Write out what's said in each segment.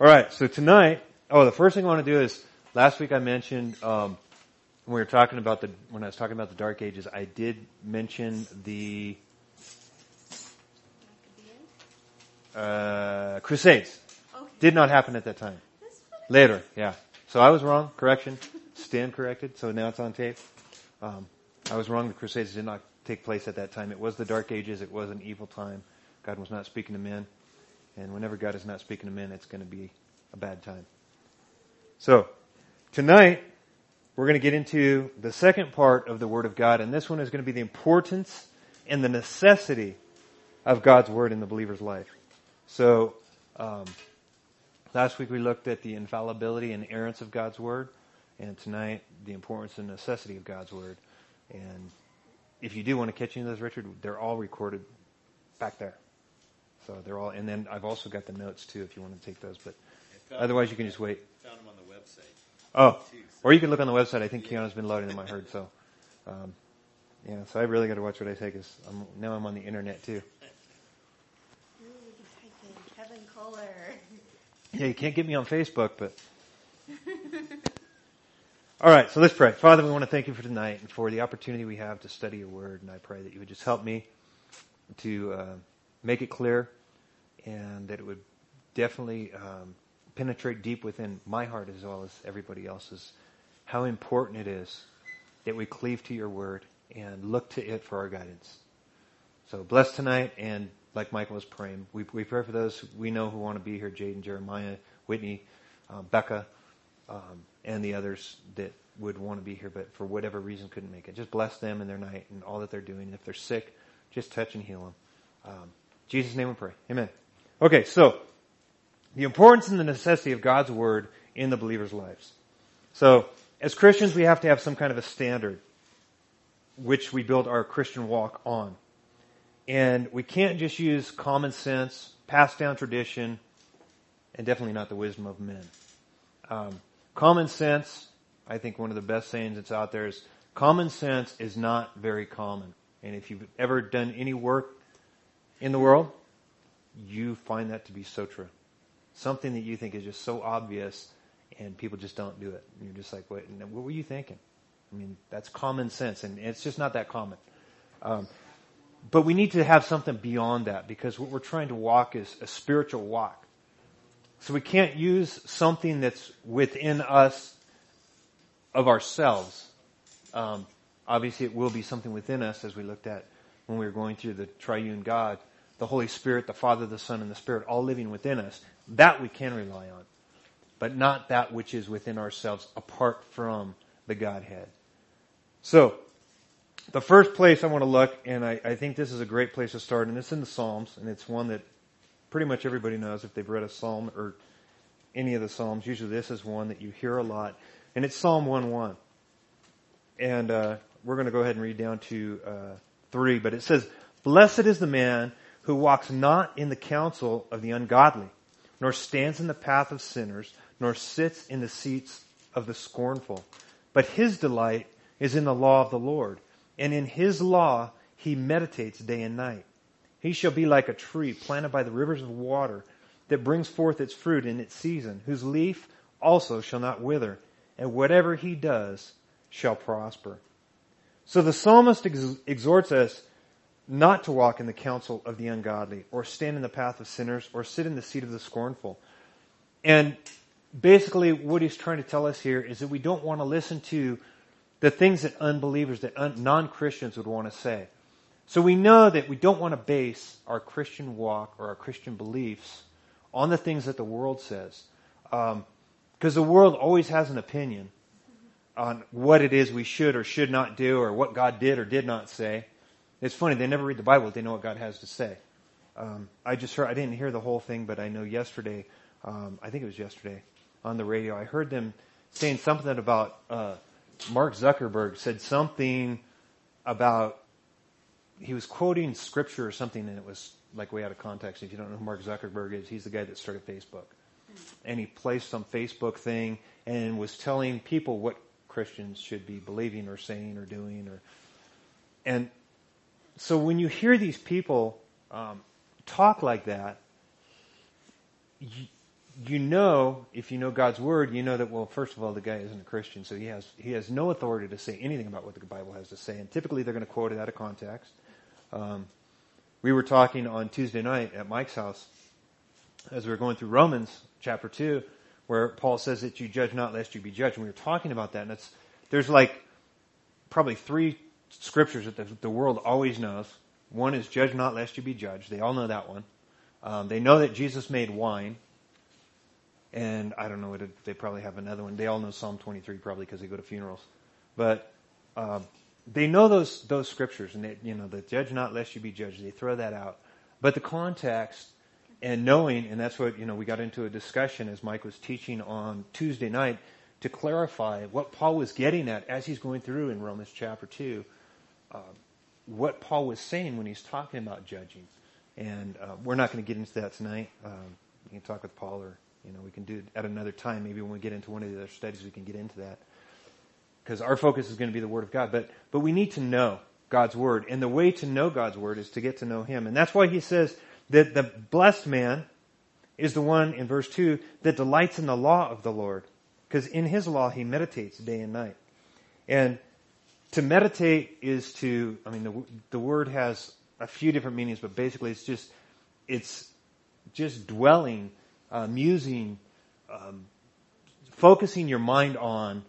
All right, so tonight, oh, the first thing I want to do is, last week I mentioned, um, when we were talking about the, when I was talking about the Dark Ages, I did mention the, uh, Crusades. Okay. Did not happen at that time. Later, yeah. So I was wrong. Correction. Stand corrected. So now it's on tape. Um, I was wrong. The Crusades did not take place at that time. It was the Dark Ages. It was an evil time. God was not speaking to men. And whenever God is not speaking to men, it's going to be a bad time. So, tonight, we're going to get into the second part of the Word of God, and this one is going to be the importance and the necessity of God's Word in the believer's life. So, um, last week we looked at the infallibility and inerrance of God's Word, and tonight, the importance and necessity of God's Word. And if you do want to catch any of those, Richard, they're all recorded back there. So they're all, and then I've also got the notes too if you want to take those, but otherwise you can just wait. Found them on the website. Oh, or you can look on the website. I think Keanu's been loading them. I heard so. Um, yeah, so I really got to watch what I say because I'm, now I'm on the internet too. Ooh, we can type in Kevin Kohler. Yeah, you can't get me on Facebook, but. All right, so let's pray. Father, we want to thank you for tonight and for the opportunity we have to study your word, and I pray that you would just help me to uh, make it clear and that it would definitely um, penetrate deep within my heart as well as everybody else's how important it is that we cleave to your word and look to it for our guidance. So bless tonight, and like Michael was praying, we, we pray for those we know who want to be here, Jaden, Jeremiah, Whitney, uh, Becca, um, and the others that would want to be here, but for whatever reason couldn't make it. Just bless them and their night and all that they're doing. And if they're sick, just touch and heal them. Um, Jesus' name we pray. Amen. Okay, so the importance and the necessity of God's word in the believer's lives. So, as Christians, we have to have some kind of a standard which we build our Christian walk on. And we can't just use common sense, passed down tradition, and definitely not the wisdom of men. Um, common sense, I think one of the best sayings that's out there is common sense is not very common. And if you've ever done any work in the world, you find that to be so true. Something that you think is just so obvious and people just don't do it. And you're just like, wait, what were you thinking? I mean, that's common sense and it's just not that common. Um, but we need to have something beyond that because what we're trying to walk is a spiritual walk. So we can't use something that's within us of ourselves. Um, obviously, it will be something within us, as we looked at when we were going through the triune God, the Holy Spirit, the Father, the Son, and the Spirit, all living within us. That we can rely on, but not that which is within ourselves apart from the Godhead. So, the first place I want to look, and I, I think this is a great place to start, and it's in the Psalms, and it's one that pretty much everybody knows if they've read a Psalm or any of the Psalms. Usually this is one that you hear a lot, and it's Psalm 1-1. And uh, we're going to go ahead and read down to uh, 3, but it says, Blessed is the man who walks not in the counsel of the ungodly, nor stands in the path of sinners, nor sits in the seats of the scornful. But his delight is in the law of the Lord, and in his law he meditates day and night. He shall be like a tree planted by the rivers of water that brings forth its fruit in its season, whose leaf also shall not wither, and whatever he does shall prosper. So the psalmist ex- exhorts us not to walk in the counsel of the ungodly, or stand in the path of sinners, or sit in the seat of the scornful. And basically what he's trying to tell us here is that we don't want to listen to the things that unbelievers, that un- non-Christians would want to say. So we know that we don't want to base our Christian walk or our Christian beliefs on the things that the world says. Because um, the world always has an opinion on what it is we should or should not do or what God did or did not say. It's funny, they never read the Bible, they know what God has to say. Um, I just heard, I didn't hear the whole thing, but I know yesterday, um, I think it was yesterday on the radio, I heard them saying something about, uh, Mark Zuckerberg said something about he was quoting scripture or something and it was like way out of context. If you don't know who Mark Zuckerberg is, he's the guy that started Facebook. And he placed some Facebook thing and was telling people what Christians should be believing or saying or doing or, and so when you hear these people, um, talk like that, you, you know, if you know God's word, you know that, well, first of all, the guy isn't a Christian, so he has, he has no authority to say anything about what the Bible has to say. And typically they're going to quote it out of context. Um, we were talking on Tuesday night at Mike's house as we were going through Romans chapter 2, where Paul says that you judge not lest you be judged. And we were talking about that, and it's, there's like probably three scriptures that the, the world always knows. One is judge not lest you be judged. They all know that one. Um, they know that Jesus made wine. And I don't know, what they probably have another one. They all know Psalm 23 probably because they go to funerals. But, um, they know those, those scriptures and they, you know, the judge not lest you be judged. They throw that out. But the context and knowing, and that's what, you know, we got into a discussion as Mike was teaching on Tuesday night to clarify what Paul was getting at as he's going through in Romans chapter 2, uh, what Paul was saying when he's talking about judging. And uh, we're not going to get into that tonight. Um, we can talk with Paul or, you know, we can do it at another time. Maybe when we get into one of the other studies, we can get into that. Because our focus is going to be the Word of God. But, but we need to know God's Word. And the way to know God's Word is to get to know Him. And that's why he says that the blessed man is the one in verse 2 that delights in the law of the Lord. Because in his law he meditates day and night. And to meditate is to, I mean, the, the word has a few different meanings, but basically it's just, it's just dwelling, uh, musing, um, focusing your mind on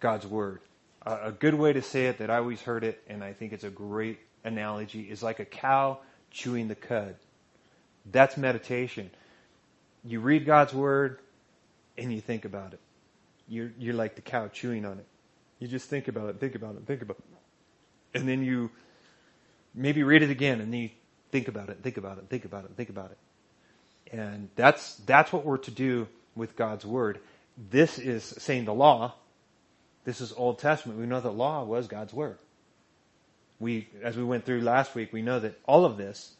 God's word. Uh, a good way to say it that I always heard it, and I think it's a great analogy, is like a cow chewing the cud. That's meditation. You read God's word and you think about it. You're, you're like the cow chewing on it. You just think about it, think about it, think about it. And then you maybe read it again and then you think about it, think about it, think about it, think about it. And that's, that's what we're to do with God's Word. This is saying the law. This is Old Testament. We know that law was God's Word. We, as we went through last week, we know that all of this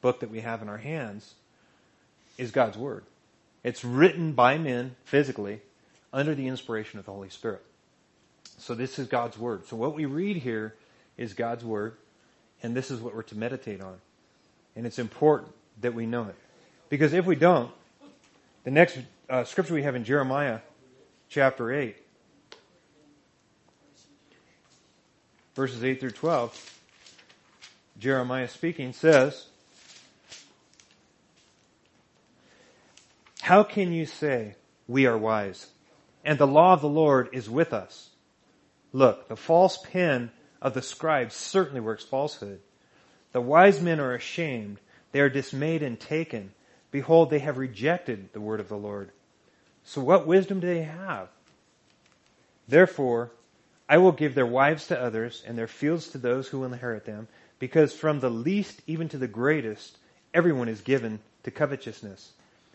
book that we have in our hands is God's Word. It's written by men physically under the inspiration of the Holy Spirit. So this is God's Word. So what we read here is God's Word, and this is what we're to meditate on. And it's important that we know it. Because if we don't, the next uh, scripture we have in Jeremiah chapter 8, verses 8 through 12, Jeremiah speaking says, How can you say, we are wise, and the law of the Lord is with us? Look, the false pen of the scribes certainly works falsehood. The wise men are ashamed. They are dismayed and taken. Behold, they have rejected the word of the Lord. So what wisdom do they have? Therefore, I will give their wives to others and their fields to those who will inherit them, because from the least even to the greatest, everyone is given to covetousness.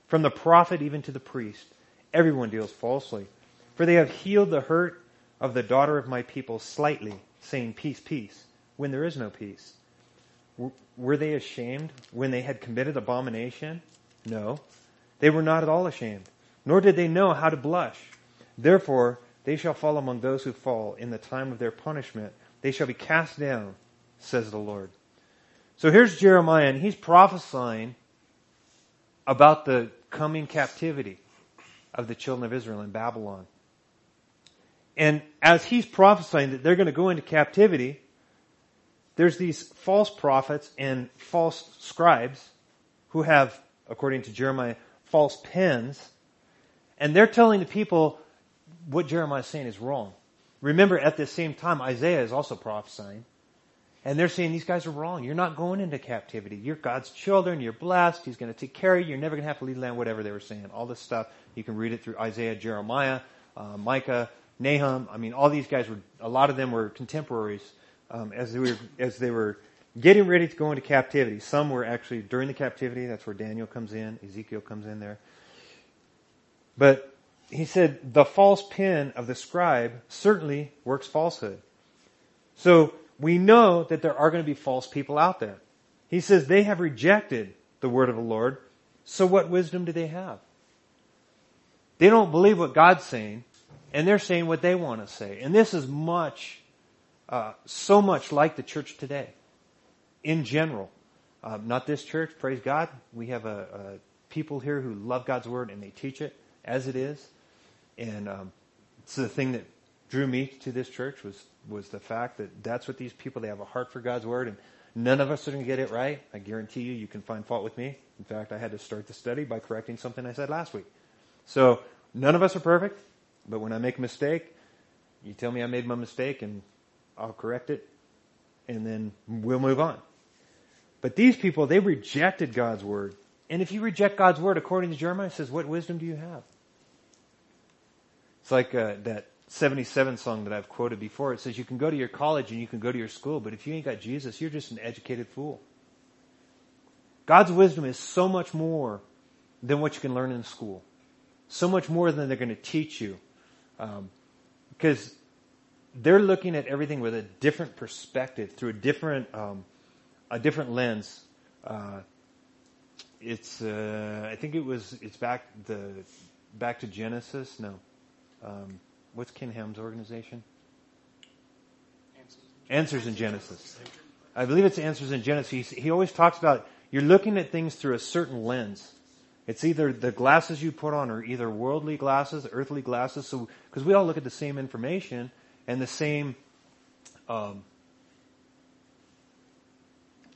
From the prophet even to the priest, everyone deals falsely. For they have healed the hurt of the daughter of my people slightly, saying peace, peace, when there is no peace. Were they ashamed when they had committed abomination? No. They were not at all ashamed, nor did they know how to blush. Therefore, they shall fall among those who fall in the time of their punishment. They shall be cast down, says the Lord. So here's Jeremiah, and he's prophesying about the coming captivity of the children of Israel in Babylon. And as he's prophesying that they're going to go into captivity, there's these false prophets and false scribes who have, according to Jeremiah, false pens, and they're telling the people what Jeremiah is saying is wrong. Remember, at the same time, Isaiah is also prophesying. And they're saying these guys are wrong. You're not going into captivity. You're God's children. You're blessed. He's going to take care of you. You're never going to have to leave land, whatever they were saying. All this stuff. You can read it through Isaiah, Jeremiah, uh, Micah, Nahum. I mean, all these guys were, a lot of them were contemporaries um, as, they were, as they were getting ready to go into captivity. Some were actually during the captivity. That's where Daniel comes in. Ezekiel comes in there. But he said, the false pen of the scribe certainly works falsehood. So we know that there are going to be false people out there. He says they have rejected the word of the Lord. So what wisdom do they have? They don't believe what God's saying, and they're saying what they want to say. And this is much, uh, so much like the church today, in general. Uh, not this church, praise God. We have a, a people here who love God's word and they teach it as it is. And um, it's the thing that drew me to this church was was the fact that that's what these people they have a heart for God's word and none of us are going to get it right. I guarantee you, you can find fault with me. In fact, I had to start the study by correcting something I said last week. So none of us are perfect, but when I make a mistake, you tell me I made my mistake and I'll correct it and then we'll move on. But these people, they rejected God's word. And if you reject God's word, according to Jeremiah, it says, what wisdom do you have? It's like uh, that 77 song that I've quoted before. It says, you can go to your college and you can go to your school, but if you ain't got Jesus, you're just an educated fool. God's wisdom is so much more than what you can learn in school. So much more than they're going to teach you. Um, because they're looking at everything with a different perspective, through a different, um, a different lens. Uh, it's, uh, I think it was, it's back the, back to Genesis. No, um, what's Ken Ham's organization? Answers in Genesis. I believe it's Answers in Genesis. He, he always talks about you're looking at things through a certain lens. It's either the glasses you put on are either worldly glasses, earthly glasses. So, because we all look at the same information and the same um,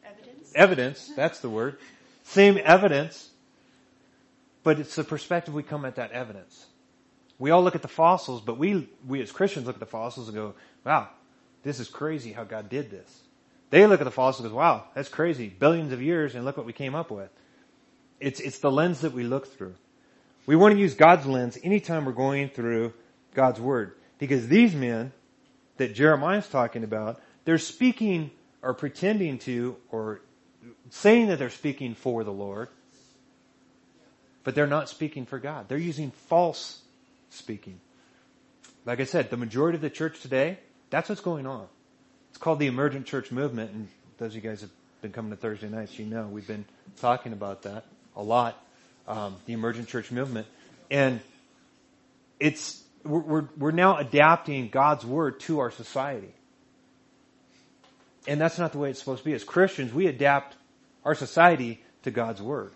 Evidence? evidence. That's the word. Same evidence, but it's the perspective we come at that evidence. We all look at the fossils, but we we as Christians look at the fossils and go, "Wow, this is crazy how God did this." They look at the fossils and go, "Wow, that's crazy. Billions of years, and look what we came up with." It's it's the lens that we look through. We want to use God's lens anytime we're going through God's word, because these men that Jeremiah is talking about, they're speaking or pretending to or saying that they're speaking for the Lord, but they're not speaking for God. They're using false speaking. Like I said, the majority of the church today, that's what's going on. It's called the emergent church movement, and those of you guys have been coming to Thursday nights, you know we've been talking about that a lot. Um, the emergent church movement, and it's we're, we're now adapting God's word to our society. And that's not the way it's supposed to be. As Christians, we adapt our society to God's word.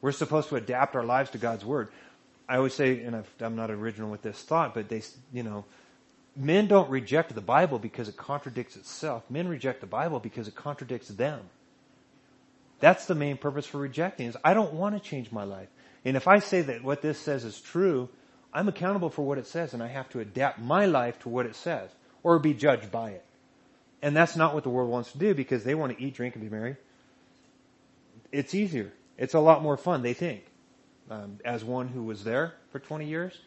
We're supposed to adapt our lives to God's word. I always say, and i am not original with this thought, but they, you know, men don't reject the Bible because it contradicts itself. Men reject the Bible because it contradicts them. That's the main purpose for rejecting is I don't want to change my life. And if I say that what this says is true, I'm accountable for what it says and I have to adapt my life to what it says or be judged by it. And that's not what the world wants to do because they want to eat, drink, and be merry. It's easier. It's a lot more fun, they think. Um, as one who was there for 20 years,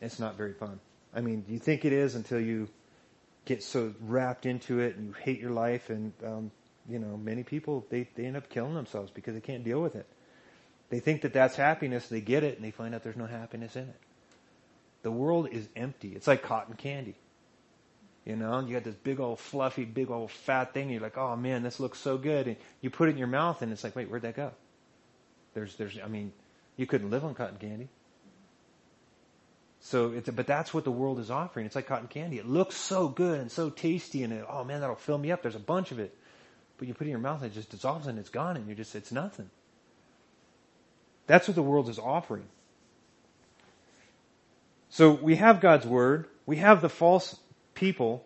it's not very fun. I mean, you think it is until you get so wrapped into it and you hate your life and, um, you know, many people, they, they end up killing themselves because they can't deal with it. They think that that's happiness, they get it, and they find out there's no happiness in it. The world is empty. It's like cotton candy. You know, you got this big old fluffy, big old fat thing. You're like, oh man, this looks so good. And you put it in your mouth and it's like, wait, where'd that go? There's, there's, I mean, you couldn't live on cotton candy. So it's, but that's what the world is offering. It's like cotton candy. It looks so good and so tasty and it, oh man, that'll fill me up. There's a bunch of it. But you put it in your mouth and it just dissolves and it's gone and you're just, it's nothing. That's what the world is offering. So we have God's Word. We have the false people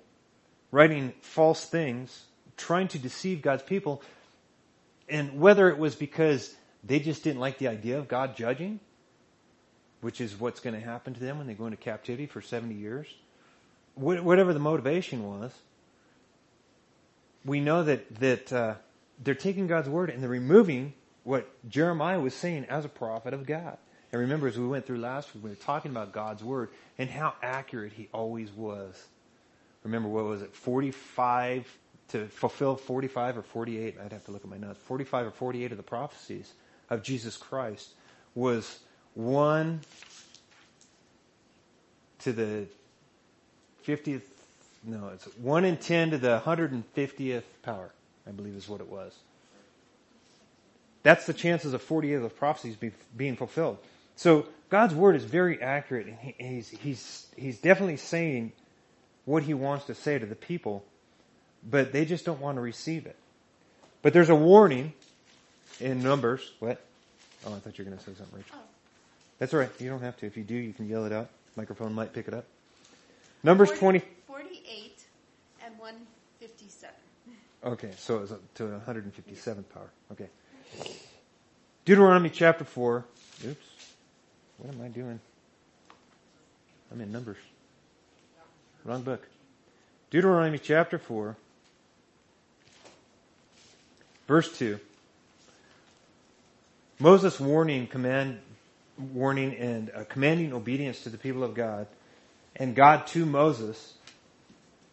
writing false things, trying to deceive God's people. And whether it was because they just didn't like the idea of God judging, which is what's going to happen to them when they go into captivity for 70 years, whatever the motivation was, we know that, that uh, they're taking God's word and they're removing what Jeremiah was saying as a prophet of God. And remember, as we went through last week, we were talking about God's word and how accurate he always was. Remember, what was it? 45 to fulfill 45 or 48. I'd have to look at my notes. 45 or 48 of the prophecies of Jesus Christ was one to the 50th, no, it's one in 10 to the 150th power, I believe is what it was. That's the chances of 48 of the prophecies be, being fulfilled. So God's word is very accurate, and he, he's he's he's definitely saying what he wants to say to the people, but they just don't want to receive it. But there's a warning in Numbers. What? Oh, I thought you were going to say something, Rachel. Oh. That's all right. You don't have to. If you do, you can yell it out. Microphone might pick it up. Numbers 40 20. 48 and 157. Okay, so it was up to 157th power. Okay. Deuteronomy chapter 4. Oops. What am I doing? I'm in Numbers. Wrong book. Deuteronomy chapter 4. Verse 2. Moses warning, command, warning and uh, commanding obedience to the people of God. And God to Moses,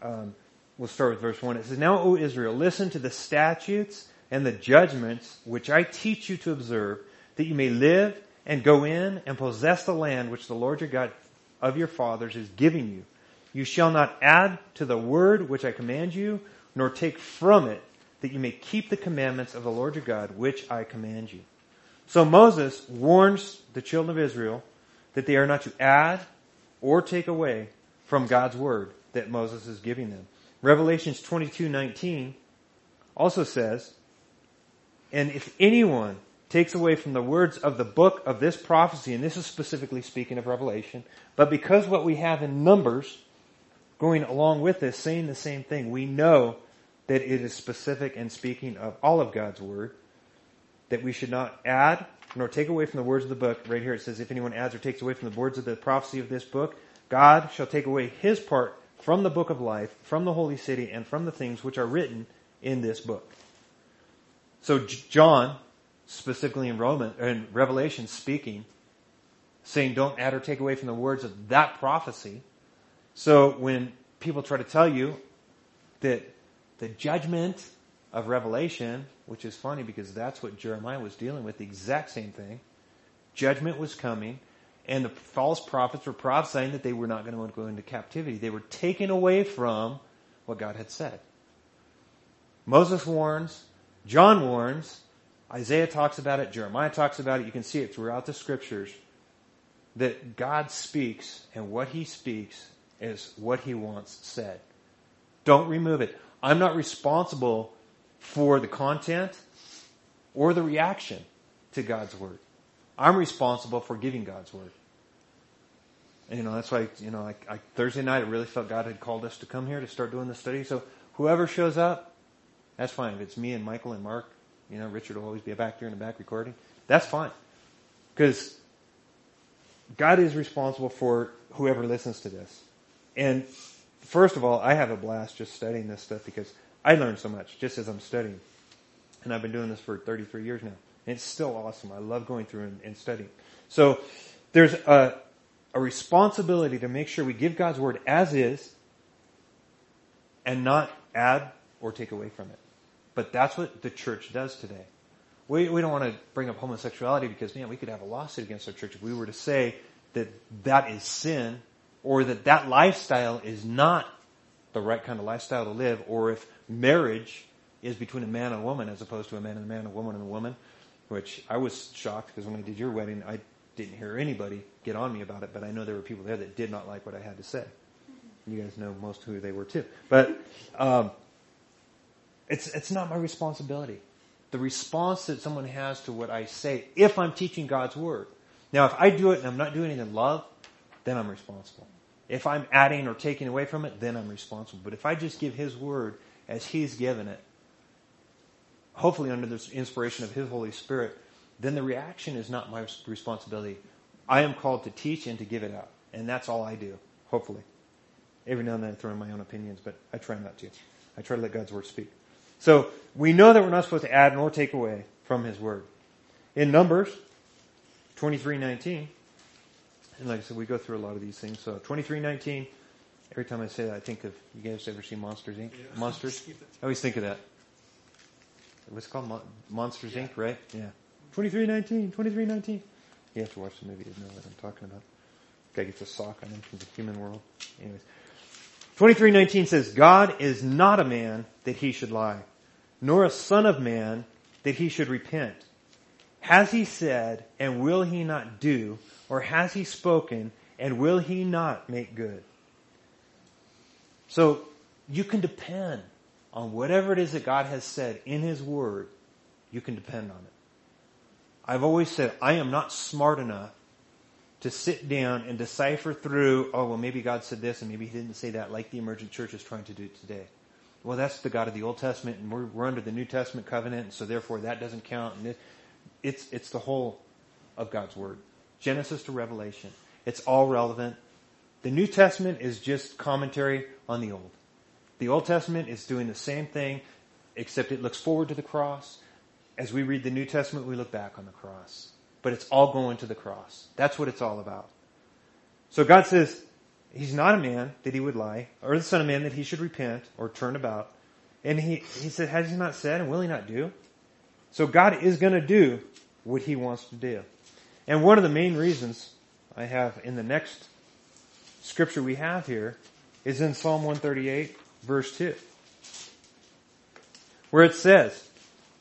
um, we'll start with verse 1. It says, Now, O Israel, listen to the statutes and the judgments which I teach you to observe, that you may live and go in and possess the land which the Lord your God of your fathers is giving you. You shall not add to the word which I command you, nor take from it, that you may keep the commandments of the Lord your God, which I command you. So Moses warns the children of Israel that they are not to add or take away from God's word that Moses is giving them. Revelations 22:19 also says, "And if anyone takes away from the words of the book of this prophecy, and this is specifically speaking of Revelation, but because what we have in Numbers going along with this saying the same thing, we know that it is specific and speaking of all of God's word that we should not add nor take away from the words of the book. Right here it says, if anyone adds or takes away from the words of the prophecy of this book, God shall take away his part from the book of life, from the holy city, and from the things which are written in this book. So John, specifically in Roman, in Revelation speaking, saying don't add or take away from the words of that prophecy. So when people try to tell you that the judgment of Revelation, which is funny because that's what Jeremiah was dealing with, the exact same thing. Judgment was coming, and the false prophets were prophesying that they were not going to go into captivity. They were taken away from what God had said. Moses warns, John warns, Isaiah talks about it, Jeremiah talks about it. You can see it throughout the scriptures that God speaks, and what he speaks is what he wants said. Don't remove it. I'm not responsible for the content or the reaction to God's word. I'm responsible for giving God's word. You know, that's why, you know, like, I, Thursday night, I really felt God had called us to come here to start doing the study. So whoever shows up, that's fine. If it's me and Michael and Mark, you know, Richard will always be back there in the back recording. That's fine. Because God is responsible for whoever listens to this. And first of all, I have a blast just studying this stuff because I learn so much just as I'm studying. And I've been doing this for 33 years now. And it's still awesome. I love going through and, and studying. So there's a, a responsibility to make sure we give God's word as is and not add or take away from it. But that's what the church does today. We, we don't want to bring up homosexuality because, man, we could have a lawsuit against our church if we were to say that that is sin or that that lifestyle is not the right kind of lifestyle to live, or if marriage is between a man and a woman as opposed to a man and a man, a woman and a woman, which I was shocked because when I did your wedding, I didn't hear anybody get on me about it, but I know there were people there that did not like what I had to say. You guys know most who they were too. But um, it's it's not my responsibility. The response that someone has to what I say, if I'm teaching God's word. Now, if I do it and I'm not doing it in love, then I'm responsible. If I'm adding or taking away from it, then I'm responsible. But if I just give His Word as He's given it, hopefully under the inspiration of His Holy Spirit, then the reaction is not my responsibility. I am called to teach and to give it out. And that's all I do, hopefully. Every now and then I throw in my own opinions, but I try not to. I try to let God's Word speak. So we know that we're not supposed to add nor take away from His Word. In Numbers 23:19, and like I said, we go through a lot of these things. So 2319, every time I say that, I think of, you guys ever see Monsters Inc? Yeah. Monsters? I always think of that. What's it called? Mon- Monsters yeah. Inc., right? Yeah. 2319, 2319. You have to watch the movie to know what I'm talking about. Guy gets a sock on him from the human world. Anyways. 2319 says, God is not a man that he should lie, nor a son of man that he should repent. Has he said, and will he not do? Or has he spoken, and will he not make good? So you can depend on whatever it is that God has said in his word. You can depend on it. I've always said I am not smart enough to sit down and decipher through, oh, well, maybe God said this and maybe he didn't say that like the emergent church is trying to do today. Well, that's the God of the Old Testament and we're, we're under the New Testament covenant and so therefore that doesn't count. And it, it's, it's the whole of God's Word. Genesis to Revelation. It's all relevant. The New Testament is just commentary on the Old. The Old Testament is doing the same thing, except it looks forward to the cross. As we read the New Testament, we look back on the cross. But it's all going to the cross. That's what it's all about. So God says, He's not a man that He would lie, or the Son of Man that He should repent or turn about. And He, he said, has He not said, and will He not do? So God is going to do what He wants to do. And one of the main reasons I have in the next scripture we have here is in Psalm 138 verse 2. Where it says,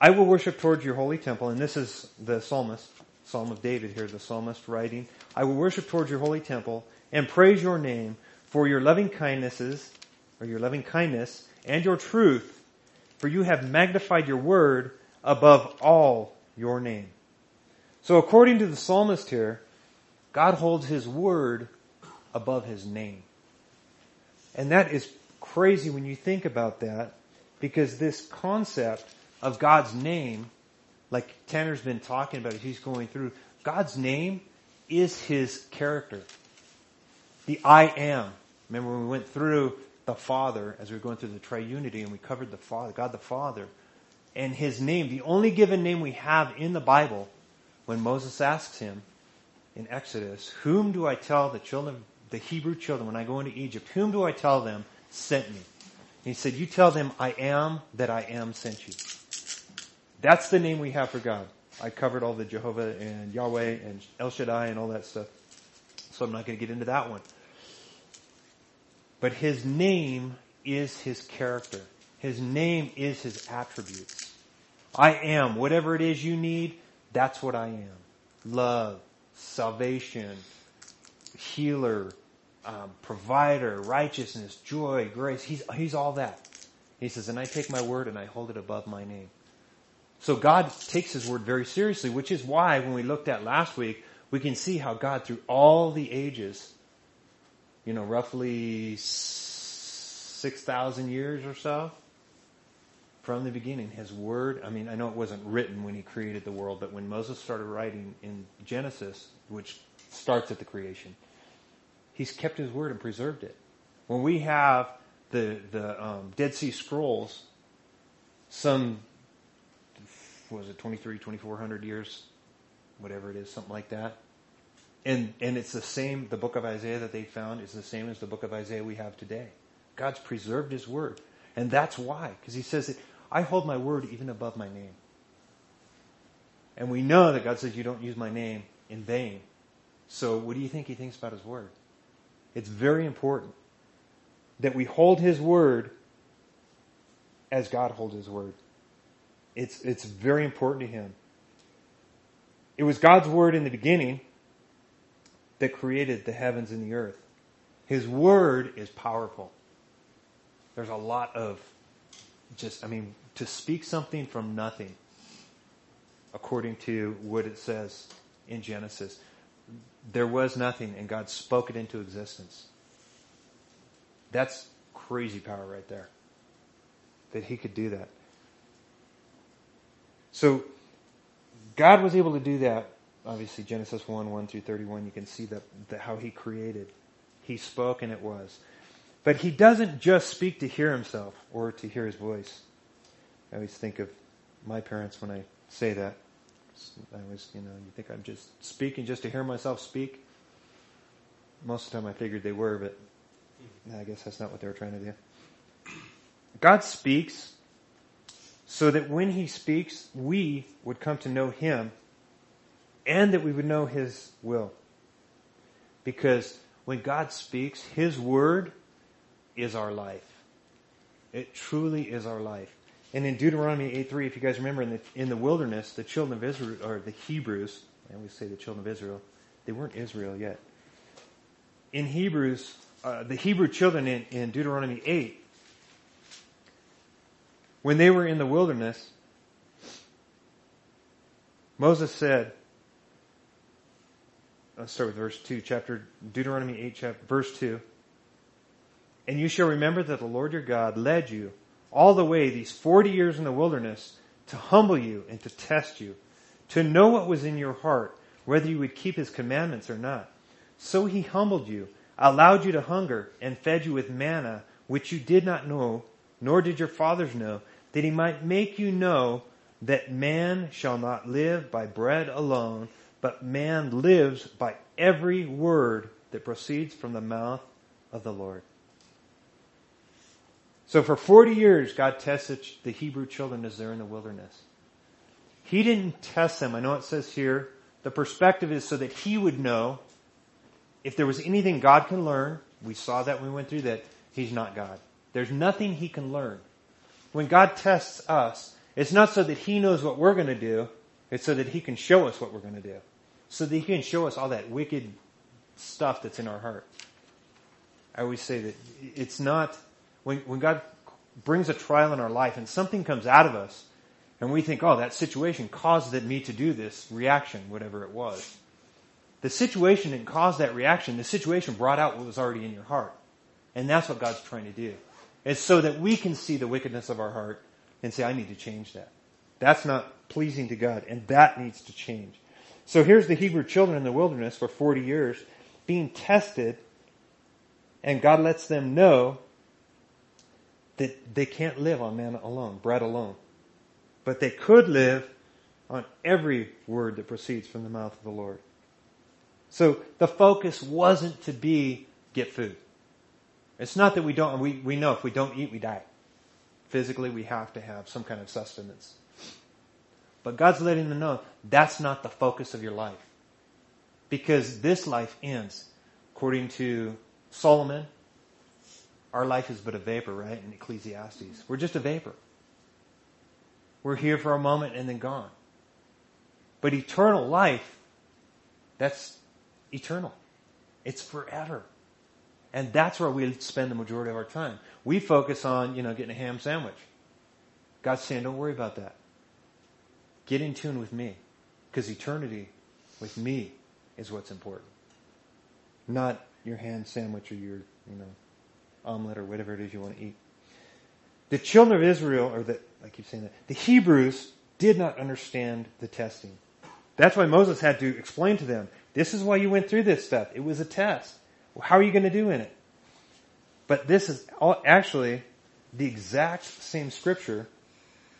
I will worship towards your holy temple, and this is the psalmist, Psalm of David here, the psalmist writing, I will worship towards your holy temple and praise your name for your loving kindnesses, or your loving kindness, and your truth, for you have magnified your word above all your name. So according to the psalmist here, God holds his word above his name. And that is crazy when you think about that because this concept of God's name, like Tanner's been talking about as he's going through, God's name is his character. The I am. Remember when we went through the Father as we were going through the triunity and we covered the Father, God the Father, and his name, the only given name we have in the Bible when Moses asks him in Exodus, whom do I tell the children, the Hebrew children when I go into Egypt, whom do I tell them sent me? he said, you tell them I am that I am sent you. That's the name we have for God. I covered all the Jehovah and Yahweh and El Shaddai and all that stuff. So I'm not going to get into that one. But his name is his character. His name is his attributes. I am. Whatever it is you need, that's what I am. Love, salvation, healer, um, provider, righteousness, joy, grace. He's, he's all that. He says, and I take my word and I hold it above my name. So God takes his word very seriously, which is why when we looked at last week, we can see how God through all the ages, you know, roughly 6,000 years or so, from the beginning, his word, I mean, I know it wasn't written when he created the world, but when Moses started writing in Genesis, which starts at the creation, he's kept his word and preserved it. When we have the, the um, Dead Sea Scrolls, some, was it 23, 2400 years, whatever it is, something like that. And, and it's the same, the book of Isaiah that they found is the same as the book of Isaiah we have today. God's preserved his word. And that's why, because he says I hold my word even above my name. And we know that God says you don't use my name in vain. So what do you think he thinks about his word? It's very important that we hold his word as God holds his word. It's, it's very important to him. It was God's word in the beginning that created the heavens and the earth. His word is powerful. There's a lot of just, I mean, to speak something from nothing, according to what it says in Genesis. There was nothing and God spoke it into existence. That's crazy power right there. That he could do that. So, God was able to do that. Obviously, Genesis 1, 1 through 31, you can see that, how he created. He spoke and it was. But he doesn't just speak to hear himself or to hear his voice. I always think of my parents when I say that. I always, you know, you think I'm just speaking just to hear myself speak. Most of the time I figured they were, but I guess that's not what they were trying to do. God speaks so that when he speaks, we would come to know him and that we would know his will. Because when God speaks, his word is our life. It truly is our life. And in Deuteronomy 8.3, if you guys remember, in the, in the wilderness, the children of Israel, or the Hebrews, I always say the children of Israel, they weren't Israel yet. In Hebrews, uh, the Hebrew children in, in Deuteronomy 8, when they were in the wilderness, Moses said, let's start with verse 2, chapter, Deuteronomy 8, chapter, verse 2. And you shall remember that the Lord your God led you all the way these 40 years in the wilderness to humble you and to test you, to know what was in your heart, whether you would keep his commandments or not. So he humbled you, allowed you to hunger, and fed you with manna, which you did not know, nor did your fathers know, that he might make you know that man shall not live by bread alone, but man lives by every word that proceeds from the mouth of the Lord. So for 40 years, God tested the Hebrew children as they're in the wilderness. He didn't test them. I know it says here, the perspective is so that he would know if there was anything God can learn. We saw that when we went through that. He's not God. There's nothing he can learn. When God tests us, it's not so that he knows what we're going to do. It's so that he can show us what we're going to do. So that he can show us all that wicked stuff that's in our heart. I always say that it's not, when, when God brings a trial in our life and something comes out of us and we think, oh, that situation caused me to do this reaction, whatever it was. The situation didn't cause that reaction. The situation brought out what was already in your heart. And that's what God's trying to do. It's so that we can see the wickedness of our heart and say, I need to change that. That's not pleasing to God, and that needs to change. So here's the Hebrew children in the wilderness for 40 years being tested, and God lets them know that they can't live on manna alone, bread alone. But they could live on every word that proceeds from the mouth of the Lord. So the focus wasn't to be get food. It's not that we don't, we, we know if we don't eat, we die physically we have to have some kind of sustenance. But God's letting them know that's not the focus of your life. Because this life ends. According to Solomon, our life is but a vapor, right? In Ecclesiastes. We're just a vapor. We're here for a moment and then gone. But eternal life, that's eternal. It's forever. And that's where we spend the majority of our time. We focus on, you know, getting a ham sandwich. God's saying, don't worry about that. Get in tune with me. Because eternity with me is what's important. Not your ham sandwich or your, you know, omelet or whatever it is you want to eat. The children of Israel, or the, I keep saying that, the Hebrews did not understand the testing. That's why Moses had to explain to them, this is why you went through this stuff. It was a test. How are you going to do in it? But this is actually the exact same scripture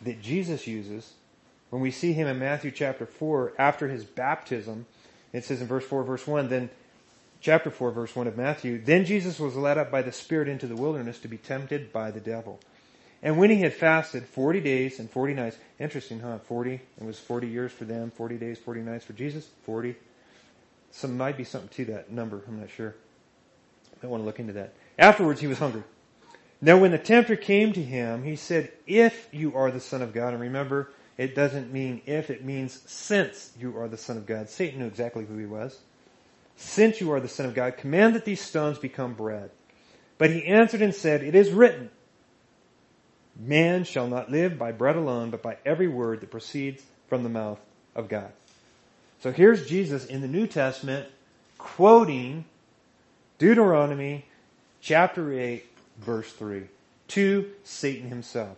that Jesus uses when we see him in Matthew chapter 4 after his baptism. It says in verse 4, verse 1, then chapter 4, verse 1 of Matthew, then Jesus was led up by the Spirit into the wilderness to be tempted by the devil. And when he had fasted 40 days and 40 nights, interesting, huh? 40, it was 40 years for them, 40 days, 40 nights for Jesus, 40. Some might be something to that number, I'm not sure. I want to look into that. Afterwards, he was hungry. Now, when the tempter came to him, he said, If you are the Son of God, and remember, it doesn't mean if, it means since you are the Son of God. Satan knew exactly who he was. Since you are the Son of God, command that these stones become bread. But he answered and said, It is written, Man shall not live by bread alone, but by every word that proceeds from the mouth of God. So here's Jesus in the New Testament quoting Deuteronomy chapter 8 verse 3 to Satan himself.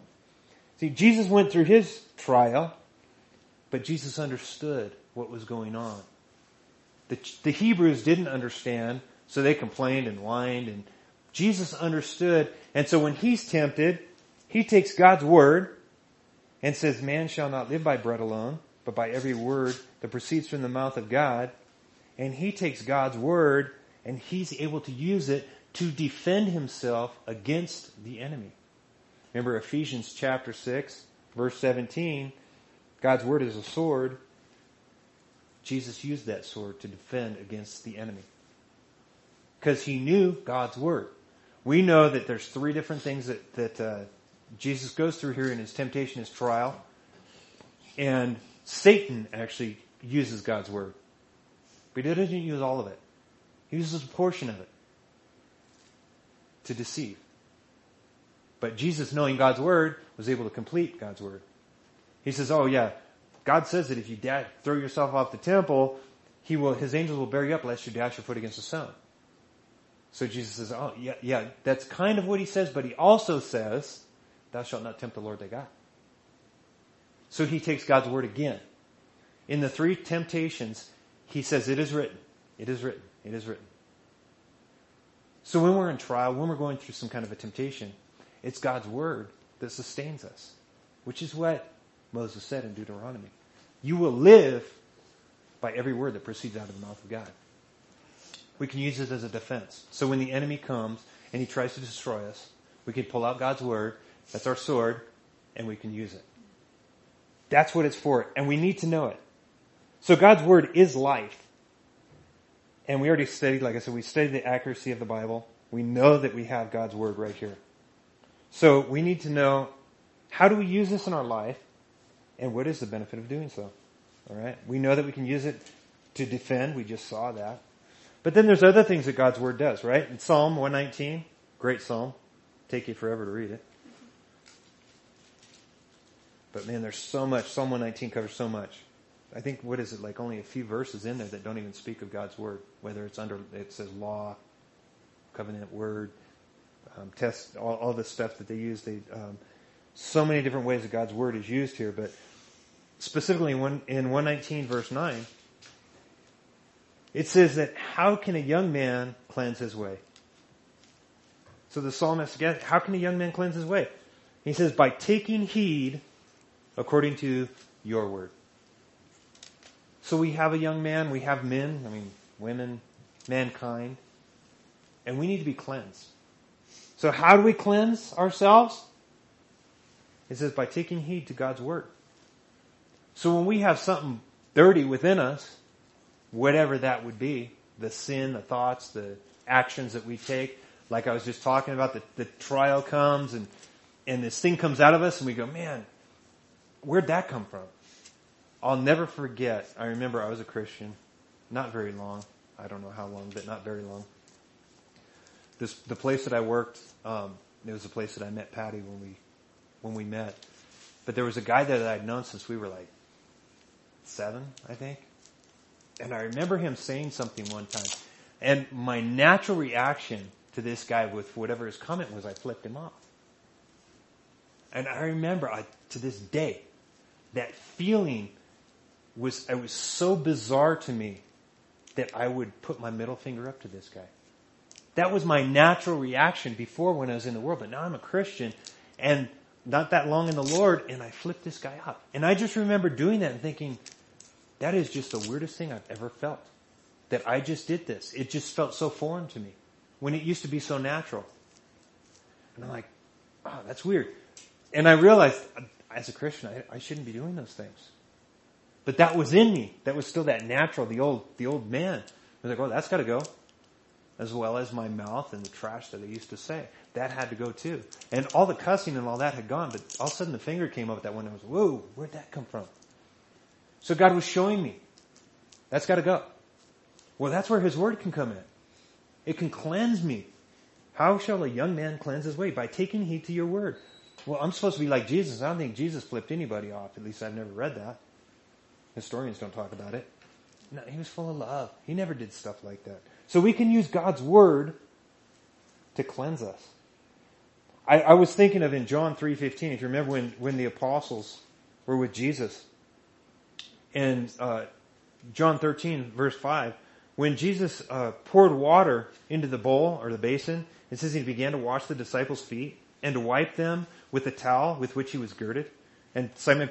See, Jesus went through his trial, but Jesus understood what was going on. The, the Hebrews didn't understand, so they complained and whined and Jesus understood. And so when he's tempted, he takes God's word and says, man shall not live by bread alone, but by every word that proceeds from the mouth of God. And he takes God's word and he's able to use it to defend himself against the enemy. Remember Ephesians chapter 6, verse 17, God's word is a sword. Jesus used that sword to defend against the enemy. Because he knew God's word. We know that there's three different things that, that uh, Jesus goes through here in his temptation, his trial. And Satan actually uses God's word. But he doesn't use all of it. Uses a portion of it to deceive. But Jesus, knowing God's word, was able to complete God's word. He says, oh yeah, God says that if you da- throw yourself off the temple, he will, his angels will bear you up lest you dash your foot against a stone. So Jesus says, oh, yeah, yeah, that's kind of what he says, but he also says, thou shalt not tempt the Lord thy God. So he takes God's word again. In the three temptations, he says, it is written, it is written, it is written. So when we're in trial, when we're going through some kind of a temptation, it's God's word that sustains us, which is what Moses said in Deuteronomy. You will live by every word that proceeds out of the mouth of God. We can use it as a defense. So when the enemy comes and he tries to destroy us, we can pull out God's word, that's our sword, and we can use it. That's what it's for, and we need to know it. So God's word is life. And we already studied, like I said, we studied the accuracy of the Bible. We know that we have God's word right here. So we need to know how do we use this in our life and what is the benefit of doing so? Alright? We know that we can use it to defend. We just saw that. But then there's other things that God's Word does, right? In Psalm 119, great Psalm. Take you forever to read it. But man, there's so much. Psalm 119 covers so much. I think, what is it, like only a few verses in there that don't even speak of God's Word. Whether it's under, it says law, covenant word, um, test, all, all the stuff that they use. They, um, so many different ways that God's Word is used here, but specifically in, one, in 119 verse 9, it says that how can a young man cleanse his way? So the psalmist again, how can a young man cleanse his way? He says, by taking heed according to your word. So we have a young man, we have men, I mean, women, mankind, and we need to be cleansed. So how do we cleanse ourselves? It says by taking heed to God's word. So when we have something dirty within us, whatever that would be, the sin, the thoughts, the actions that we take, like I was just talking about, the, the trial comes and, and this thing comes out of us and we go, man, where'd that come from? I'll never forget, I remember I was a Christian, not very long, I don't know how long, but not very long. This, the place that I worked, um, it was the place that I met Patty when we, when we met. But there was a guy there that I'd known since we were like seven, I think. And I remember him saying something one time. And my natural reaction to this guy with whatever his comment was, I flipped him off. And I remember I, to this day, that feeling was, it was so bizarre to me that I would put my middle finger up to this guy. That was my natural reaction before when I was in the world, but now I'm a Christian and not that long in the Lord and I flipped this guy up. And I just remember doing that and thinking, that is just the weirdest thing I've ever felt. That I just did this. It just felt so foreign to me when it used to be so natural. And I'm like, oh, that's weird. And I realized as a Christian, I, I shouldn't be doing those things. But that was in me. That was still that natural, the old, the old man. I was like, oh, that's gotta go. As well as my mouth and the trash that I used to say. That had to go too. And all the cussing and all that had gone, but all of a sudden the finger came up at that one and I was, whoa, where'd that come from? So God was showing me. That's gotta go. Well, that's where His Word can come in. It can cleanse me. How shall a young man cleanse his way? By taking heed to your Word. Well, I'm supposed to be like Jesus. I don't think Jesus flipped anybody off. At least I've never read that. Historians don't talk about it. No, he was full of love. He never did stuff like that. So we can use God's Word to cleanse us. I, I was thinking of in John 3.15, if you remember when, when the apostles were with Jesus, And uh, John 13, verse 5, when Jesus uh, poured water into the bowl or the basin, it says he began to wash the disciples' feet and to wipe them with the towel with which he was girded. And Simon,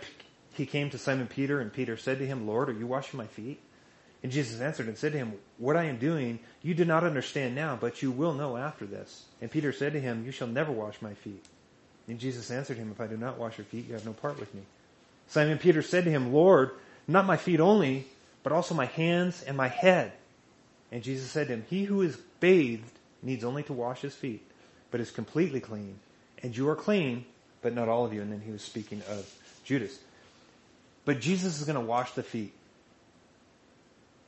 he came to Simon Peter, and Peter said to him, Lord, are you washing my feet? And Jesus answered and said to him, What I am doing, you do not understand now, but you will know after this. And Peter said to him, You shall never wash my feet. And Jesus answered him, If I do not wash your feet, you have no part with me. Simon Peter said to him, Lord, not my feet only, but also my hands and my head. And Jesus said to him, He who is bathed needs only to wash his feet, but is completely clean. And you are clean, but not all of you. And then he was speaking of Judas. But Jesus is going to wash the feet.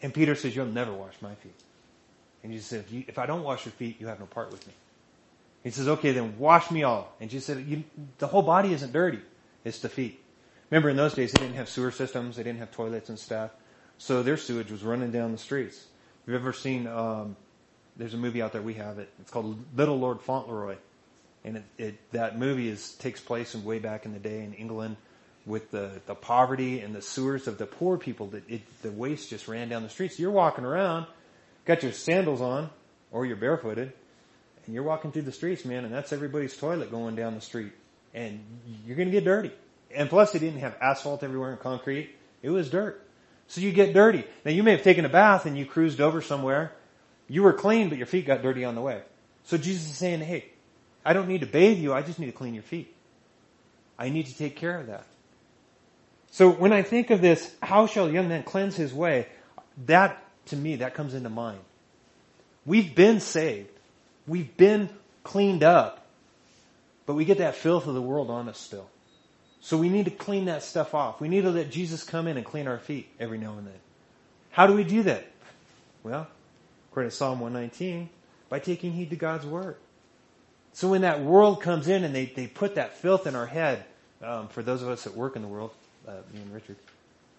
And Peter says, You'll never wash my feet. And Jesus said, If, you, if I don't wash your feet, you have no part with me. He says, Okay, then wash me all. And Jesus said, The whole body isn't dirty, it's the feet. Remember in those days they didn't have sewer systems, they didn't have toilets and stuff. So their sewage was running down the streets. Have you've ever seen, um, there's a movie out there, we have it. It's called Little Lord Fauntleroy. And it, it, that movie is, takes place in way back in the day in England with the, the poverty and the sewers of the poor people that it, the waste just ran down the streets. You're walking around, got your sandals on, or you're barefooted, and you're walking through the streets, man, and that's everybody's toilet going down the street. And you're gonna get dirty. And plus they didn't have asphalt everywhere and concrete. It was dirt. So you get dirty. Now you may have taken a bath and you cruised over somewhere. You were clean, but your feet got dirty on the way. So Jesus is saying, hey, I don't need to bathe you, I just need to clean your feet. I need to take care of that. So when I think of this, how shall a young man cleanse his way? That, to me, that comes into mind. We've been saved. We've been cleaned up. But we get that filth of the world on us still. So we need to clean that stuff off. We need to let Jesus come in and clean our feet every now and then. How do we do that? Well, according to Psalm 119, by taking heed to God's word. So when that world comes in and they, they put that filth in our head, um, for those of us that work in the world, me and Richard,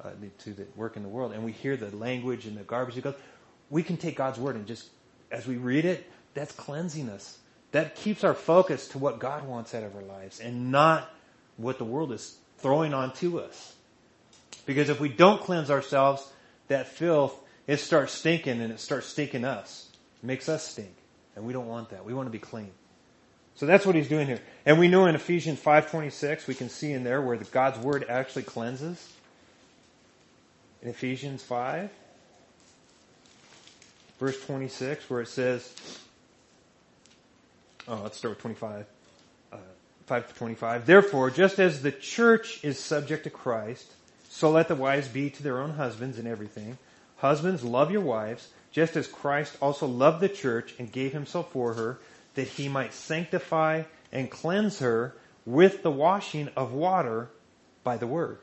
uh, two that work in the world, and we hear the language and the garbage that goes, we can take God's word and just, as we read it, that's cleansing us. That keeps our focus to what God wants out of our lives and not what the world is throwing onto us. Because if we don't cleanse ourselves, that filth, it starts stinking and it starts stinking us. It makes us stink. And we don't want that. We want to be clean. So that's what he's doing here. And we know in Ephesians 5.26, we can see in there where the God's word actually cleanses. In Ephesians 5, verse 26, where it says, oh, let's start with 25. Uh, 5 to 25. Therefore, just as the church is subject to Christ, so let the wives be to their own husbands in everything. Husbands, love your wives, just as Christ also loved the church and gave himself for her, that he might sanctify and cleanse her with the washing of water by the word.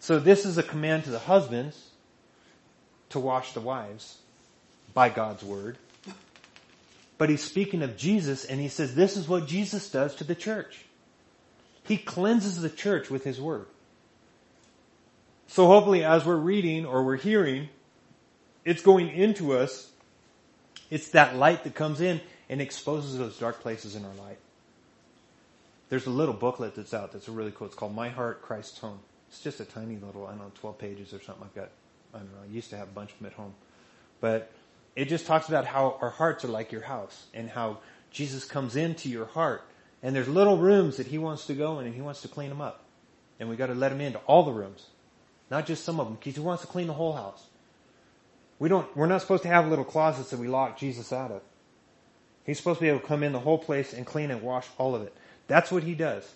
So this is a command to the husbands to wash the wives by God's word. But he's speaking of Jesus and he says this is what Jesus does to the church. He cleanses the church with his word. So hopefully as we're reading or we're hearing, it's going into us it's that light that comes in and exposes those dark places in our life. There's a little booklet that's out that's really cool. It's called My Heart, Christ's Home. It's just a tiny little, I don't know, 12 pages or something like that. I don't know. I used to have a bunch of them at home. But it just talks about how our hearts are like your house and how Jesus comes into your heart. And there's little rooms that he wants to go in and he wants to clean them up. And we got to let him into all the rooms. Not just some of them, because he wants to clean the whole house. We don't, we're not supposed to have little closets that we lock Jesus out of. He's supposed to be able to come in the whole place and clean and wash all of it. That's what he does.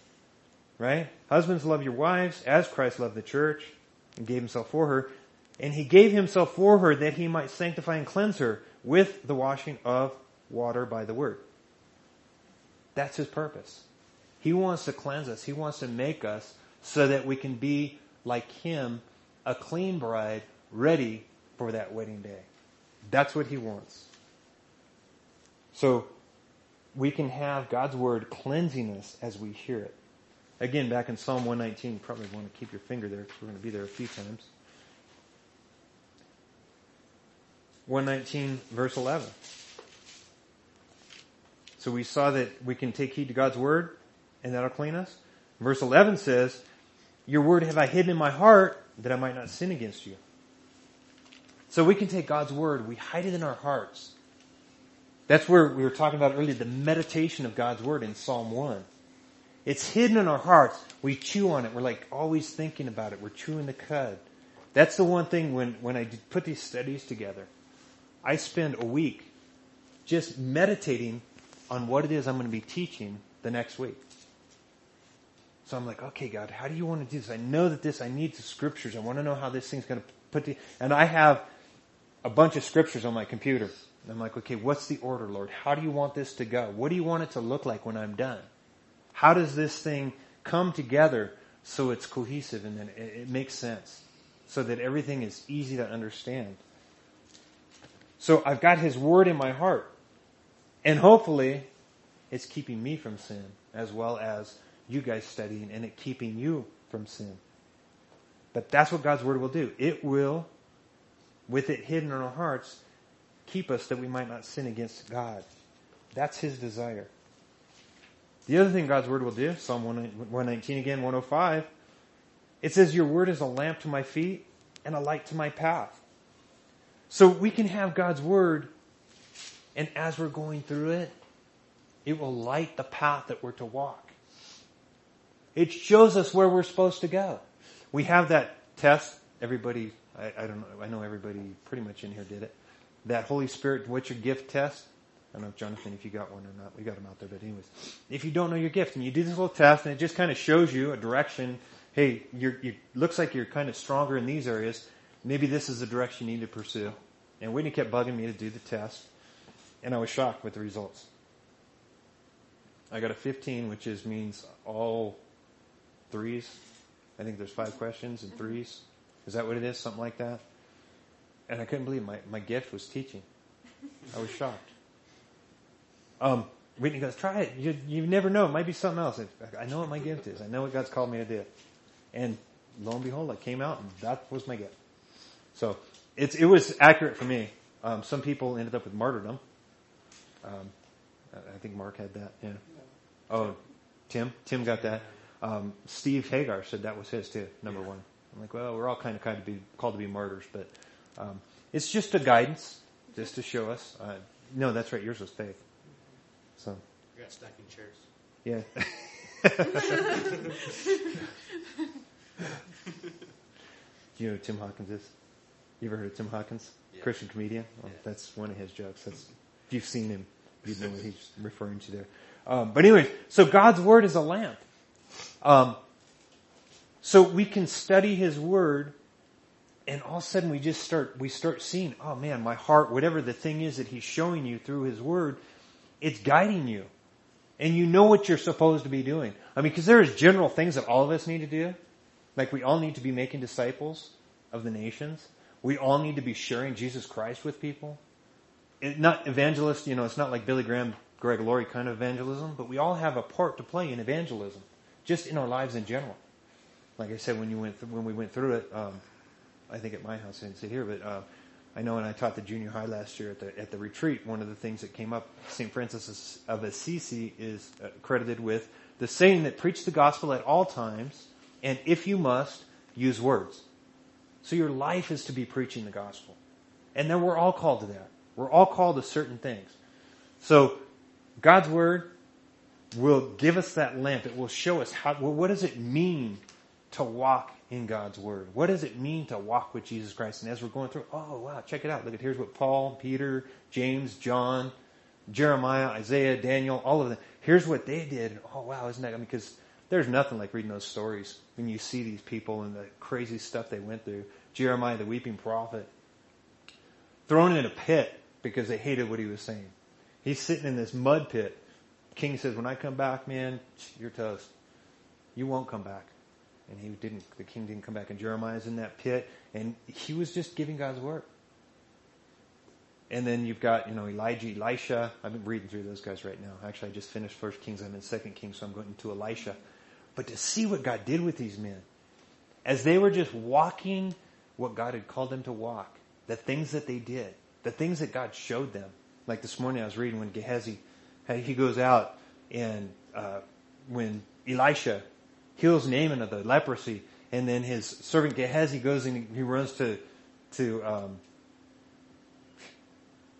Right? Husbands love your wives as Christ loved the church and gave himself for her. And he gave himself for her that he might sanctify and cleanse her with the washing of water by the word. That's his purpose. He wants to cleanse us. He wants to make us so that we can be like him, a clean bride, ready for that wedding day. That's what he wants. So we can have God's word cleansing us as we hear it. Again, back in Psalm 119, you probably want to keep your finger there because we're going to be there a few times. 119 verse 11. So we saw that we can take heed to God's word and that'll clean us. Verse 11 says, Your word have I hidden in my heart that I might not sin against you. So we can take God's word, we hide it in our hearts. That's where we were talking about earlier, the meditation of God's word in Psalm 1. It's hidden in our hearts. We chew on it. We're like always thinking about it. We're chewing the cud. That's the one thing when, when I put these studies together, I spend a week just meditating on what it is I'm going to be teaching the next week. So I'm like, okay, God, how do you want to do this? I know that this, I need the scriptures. I want to know how this thing's going to put the, and I have a bunch of scriptures on my computer. And I'm like, okay, what's the order, Lord? How do you want this to go? What do you want it to look like when I'm done? How does this thing come together so it's cohesive and then it, it makes sense? So that everything is easy to understand. So I've got His Word in my heart. And hopefully, it's keeping me from sin as well as you guys studying and it keeping you from sin. But that's what God's Word will do. It will, with it hidden in our hearts, keep us that we might not sin against God. That's His desire. The other thing God's Word will do, Psalm 119 again, 105, it says, Your Word is a lamp to my feet and a light to my path. So we can have God's Word, and as we're going through it, it will light the path that we're to walk. It shows us where we're supposed to go. We have that test. Everybody, I, I don't know, I know everybody pretty much in here did it. That Holy Spirit, what's your gift test? I don't know, Jonathan, if you got one or not. We got them out there, but anyways. If you don't know your gift and you do this little test and it just kind of shows you a direction, hey, you're, you looks like you're kind of stronger in these areas. Maybe this is the direction you need to pursue. And Whitney kept bugging me to do the test. And I was shocked with the results. I got a 15, which is means all threes. I think there's five questions and threes. Is that what it is? Something like that? And I couldn't believe my, my gift was teaching. I was shocked. Um, Whitney goes, try it. You, you never know. It might be something else. I know what my gift is. I know what God's called me to do. And lo and behold, I came out and that was my gift. So it's, it was accurate for me. Um, some people ended up with martyrdom. Um, I think Mark had that. Yeah. Oh, Tim. Tim got that. Um, Steve Hagar said that was his too. Number one. I'm like, well, we're all kind of kind of be called to be martyrs, but um, it's just a guidance, just to show us. Uh, no, that's right. Yours was faith. So. We got stacking chairs. Yeah. Do you know who Tim Hawkins is? You ever heard of Tim Hawkins? Yeah. Christian comedian? Well, Yeah. That's one of his jokes. That's, if you've seen him, you know what he's referring to there. Um, but anyway, so God's Word is a lamp. Um, so we can study His Word and all of a sudden we just start, we start seeing, oh man, my heart, whatever the thing is that He's showing you through His Word, it's guiding you. And you know what you're supposed to be doing. I mean, because there's general things that all of us need to do. Like we all need to be making disciples of the nations. We all need to be sharing Jesus Christ with people. It, not evangelist, you know, it's not like Billy Graham, Greg Laurie kind of evangelism, but we all have a part to play in evangelism, just in our lives in general. Like I said, when you went, th- when we went through it, um, I think at my house, I didn't sit here, but uh, I know when I taught the junior high last year at the at the retreat, one of the things that came up, St. Francis of Assisi is uh, credited with the saying that preach the gospel at all times, and if you must, use words. So your life is to be preaching the gospel. And then we're all called to that. We're all called to certain things. So God's word will give us that lamp. It will show us how, well, what does it mean to walk in God's word? What does it mean to walk with Jesus Christ? And as we're going through, oh wow, check it out. Look at here's what Paul, Peter, James, John, Jeremiah, Isaiah, Daniel, all of them. Here's what they did. Oh wow, isn't that, I mean, because there's nothing like reading those stories when you see these people and the crazy stuff they went through. Jeremiah, the weeping prophet, thrown in a pit because they hated what he was saying. He's sitting in this mud pit. King says, when I come back, man, you're toast. You won't come back. And he didn't, the king didn't come back. And Jeremiah's in that pit and he was just giving God's word. And then you've got, you know, Elijah, Elisha. I've been reading through those guys right now. Actually, I just finished First Kings. I'm in Second Kings, so I'm going to Elisha. But to see what God did with these men, as they were just walking what God had called them to walk, the things that they did, the things that God showed them. Like this morning, I was reading when Gehazi, he goes out and uh, when Elisha heals Naaman of the leprosy, and then his servant Gehazi goes and he runs to to um,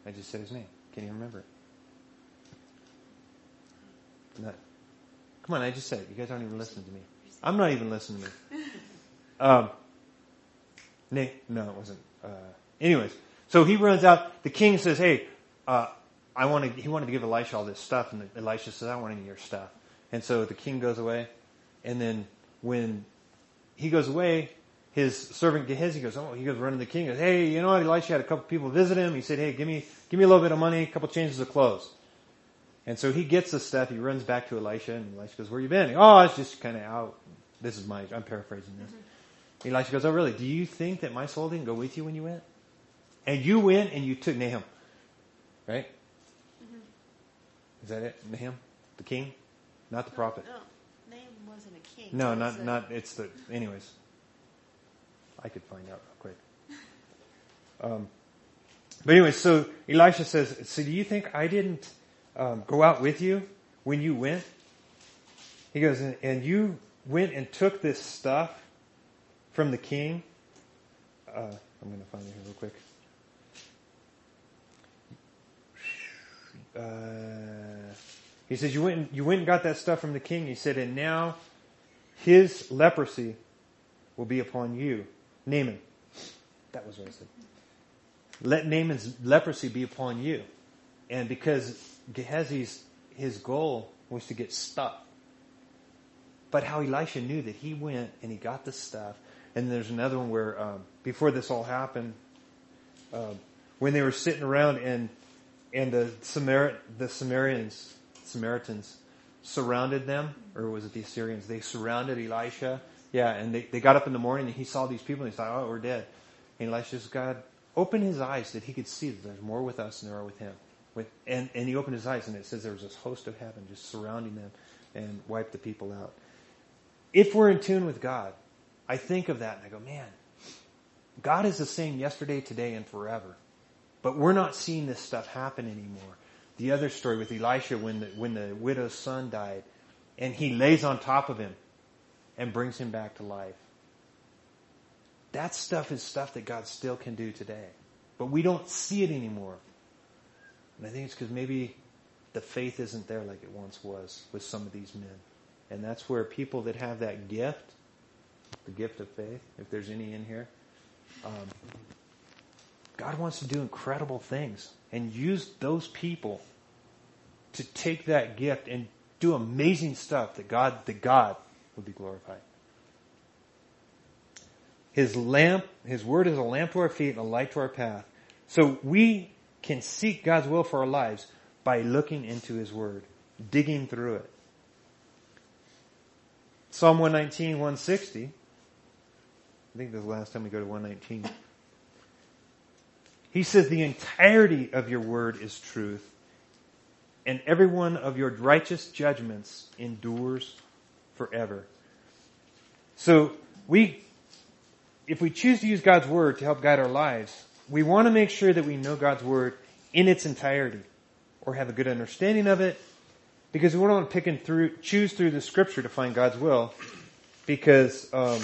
I just said his name. Can't even remember it. Not, come on, I just said it. You guys aren't even listening to me. I'm not even listening to me. Um, no, no, it wasn't. Uh, anyways, so he runs out. The king says, "Hey, uh, I want to." He wanted to give Elisha all this stuff, and Elisha says, "I want any of your stuff." And so the king goes away, and then when he goes away, his servant Gehazi goes, oh, he goes running to the king. Goes, hey, you know what? Elisha had a couple people visit him. He said, hey, give me, give me a little bit of money, a couple changes of clothes. And so he gets the stuff. He runs back to Elisha, and Elisha goes, where you been? oh, it's just kind of out. This is my, I'm paraphrasing this. Mm-hmm. Elisha goes, oh, really? Do you think that my soul didn't go with you when you went? And you went and you took Nahum, right? Mm-hmm. Is that it? Nahum, the king, not the prophet. No. Wasn't a king. No, it not a- not. It's the. Anyways, I could find out real quick. Um, but anyway, so Elisha says, "So do you think I didn't um, go out with you when you went?" He goes, "And- "And you went and took this stuff from the king." Uh, I'm going to find it here real quick. Uh, he says, "You went and, you went and got that stuff from the king." He said, "And now his leprosy will be upon you, Naaman." That was what I said. Let Naaman's leprosy be upon you, and because Gehazi's his goal was to get stuff, but how Elisha knew that he went and he got the stuff. And there's another one where um, before this all happened, um, when they were sitting around and and the Samar- the Samaritans Samaritans surrounded them, or was it the Assyrians? They surrounded Elisha. Yeah, and they, they got up in the morning and he saw these people and he thought, oh, we're dead. And Elisha says, God, open his eyes that he could see that there's more with us than there are with him. With, and, and he opened his eyes and it says there was this host of heaven just surrounding them and wiped the people out. If we're in tune with God, I think of that and I go, man, God is the same yesterday, today, and forever. But we're not seeing this stuff happen anymore. The other story with Elisha when the, when the widow's son died and he lays on top of him and brings him back to life. That stuff is stuff that God still can do today. But we don't see it anymore. And I think it's because maybe the faith isn't there like it once was with some of these men. And that's where people that have that gift, the gift of faith, if there's any in here, um, God wants to do incredible things and use those people to take that gift and do amazing stuff that God, that God would be glorified. His lamp, His word is a lamp to our feet and a light to our path. So we can seek God's will for our lives by looking into His word, digging through it. Psalm 119, 160. I think this is the last time we go to 119. He says, the entirety of your word is truth, and every one of your righteous judgments endures forever. So we, if we choose to use God's word to help guide our lives, we want to make sure that we know God's word in its entirety, or have a good understanding of it, because we don't want to pick and through, choose through the scripture to find God's will, because um,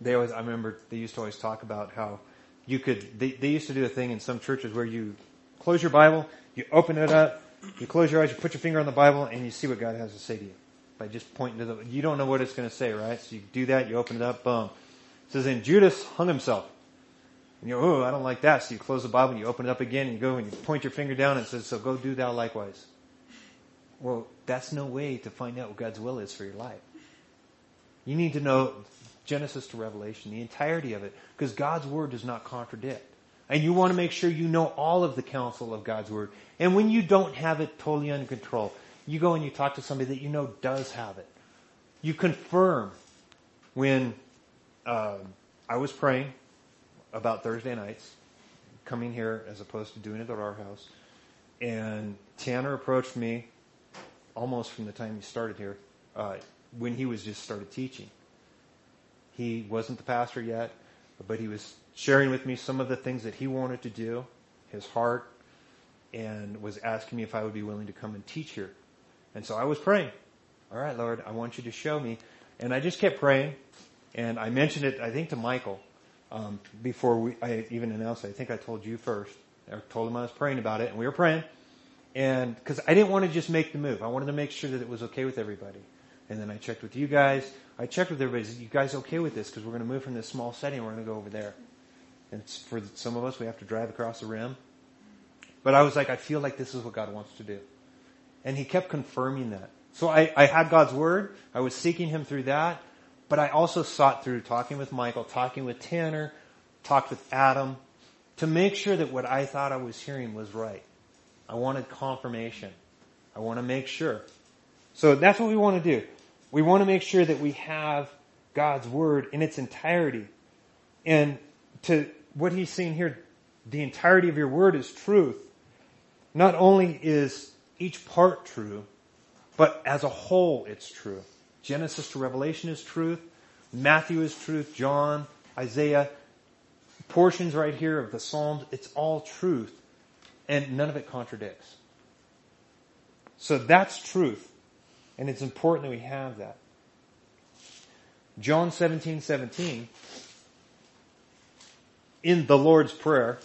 they always, I remember they used to always talk about how you could, they, they used to do a thing in some churches where you close your Bible, you open it up, you close your eyes, you put your finger on the Bible, and you see what God has to say to you. By just pointing to the, you don't know what it's going to say, right? So you do that, you open it up, boom. It says, and Judas hung himself. And you go, oh, I don't like that. So you close the Bible and you open it up again and you go and you point your finger down and it says, so go do thou likewise. Well, that's no way to find out what God's will is for your life. You need to know Genesis to Revelation, the entirety of it, because God's Word does not contradict. And you want to make sure you know all of the counsel of God's Word. And when you don't have it totally under control, you go and you talk to somebody that you know does have it. You confirm when um, I was praying about Thursday nights, coming here as opposed to doing it at our house, and Tanner approached me almost from the time he started here, uh, when he was just started teaching. He wasn't the pastor yet, but he was sharing with me some of the things that he wanted to do, his heart, and was asking me if I would be willing to come and teach here. And so I was praying. All right, Lord, I want you to show me. And I just kept praying, and I mentioned it, I think, to Michael um, before we, I even announced it. I think I told you first. I told him I was praying about it, and we were praying. And because I didn't want to just make the move, I wanted to make sure that it was okay with everybody. And then I checked with you guys. I checked with everybody. You guys okay with this? Because we're going to move from this small setting. We're going to go over there. And for some of us, we have to drive across the rim. But I was like, I feel like this is what God wants to do. And he kept confirming that. So I, I had God's word. I was seeking him through that. But I also sought through talking with Michael, talking with Tanner, talked with Adam to make sure that what I thought I was hearing was right. I wanted confirmation. I want to make sure. So that's what we want to do. We want to make sure that we have God's word in its entirety. And to what he's saying here, the entirety of your word is truth. Not only is each part true, But as a whole, it's true. Genesis to Revelation is truth. Matthew is truth. John, Isaiah, portions right here of the Psalms, it's all truth. And none of it contradicts. So that's truth. And it's important that we have that. John 17, 17, in the Lord's Prayer,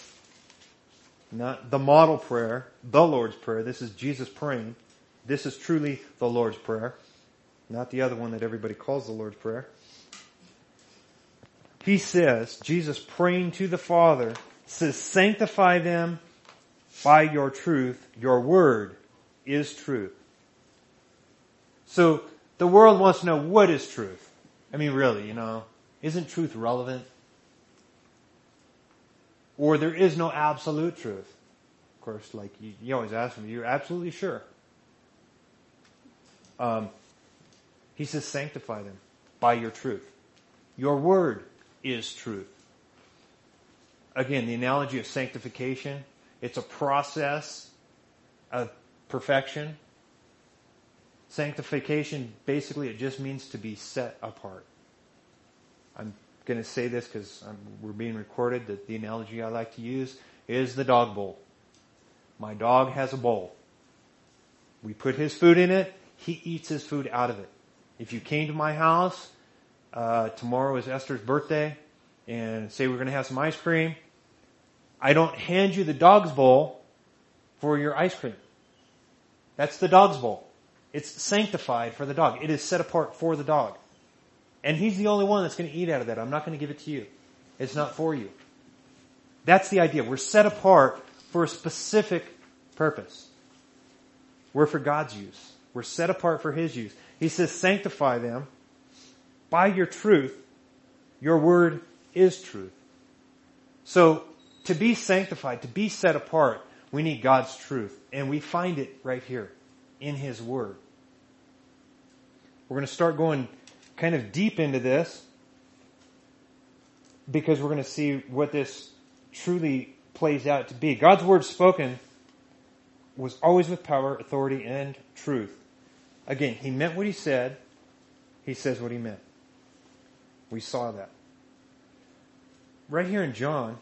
not the model prayer, the Lord's Prayer. This is Jesus praying. This is truly the Lord's Prayer, not the other one that everybody calls the Lord's Prayer. He says, Jesus praying to the Father, says, sanctify them by your truth. Your word is truth. So the world wants to know what is truth. I mean, really, you know, isn't truth relevant? Or there is no absolute truth. Of course, like you, you always ask me, you're absolutely sure. Um, he says, sanctify them by your truth. Your word is truth. Again, the analogy of sanctification, it's a process of perfection. Sanctification, basically, it just means to be set apart. I'm going to say this because we're being recorded. That the analogy I like to use is the dog bowl. My dog has a bowl. We put his food in it. He eats his food out of it. If you came to my house, uh, tomorrow is Esther's birthday, and say we're going to have some ice cream, I don't hand you the dog's bowl for your ice cream. That's the dog's bowl. It's sanctified for the dog. It is set apart for the dog. And he's the only one that's going to eat out of that. I'm not going to give it to you. It's not for you. That's the idea. We're set apart for a specific purpose. We're for God's use. We're set apart for His use. He says, sanctify them by your truth. Your word is truth. So, to be sanctified, to be set apart, we need God's truth. And we find it right here in His Word. We're going to start going kind of deep into this because we're going to see what this truly plays out to be. God's word spoken was always with power, authority, and truth. Again, he meant what he said. He says what he meant. We saw that. Right here in John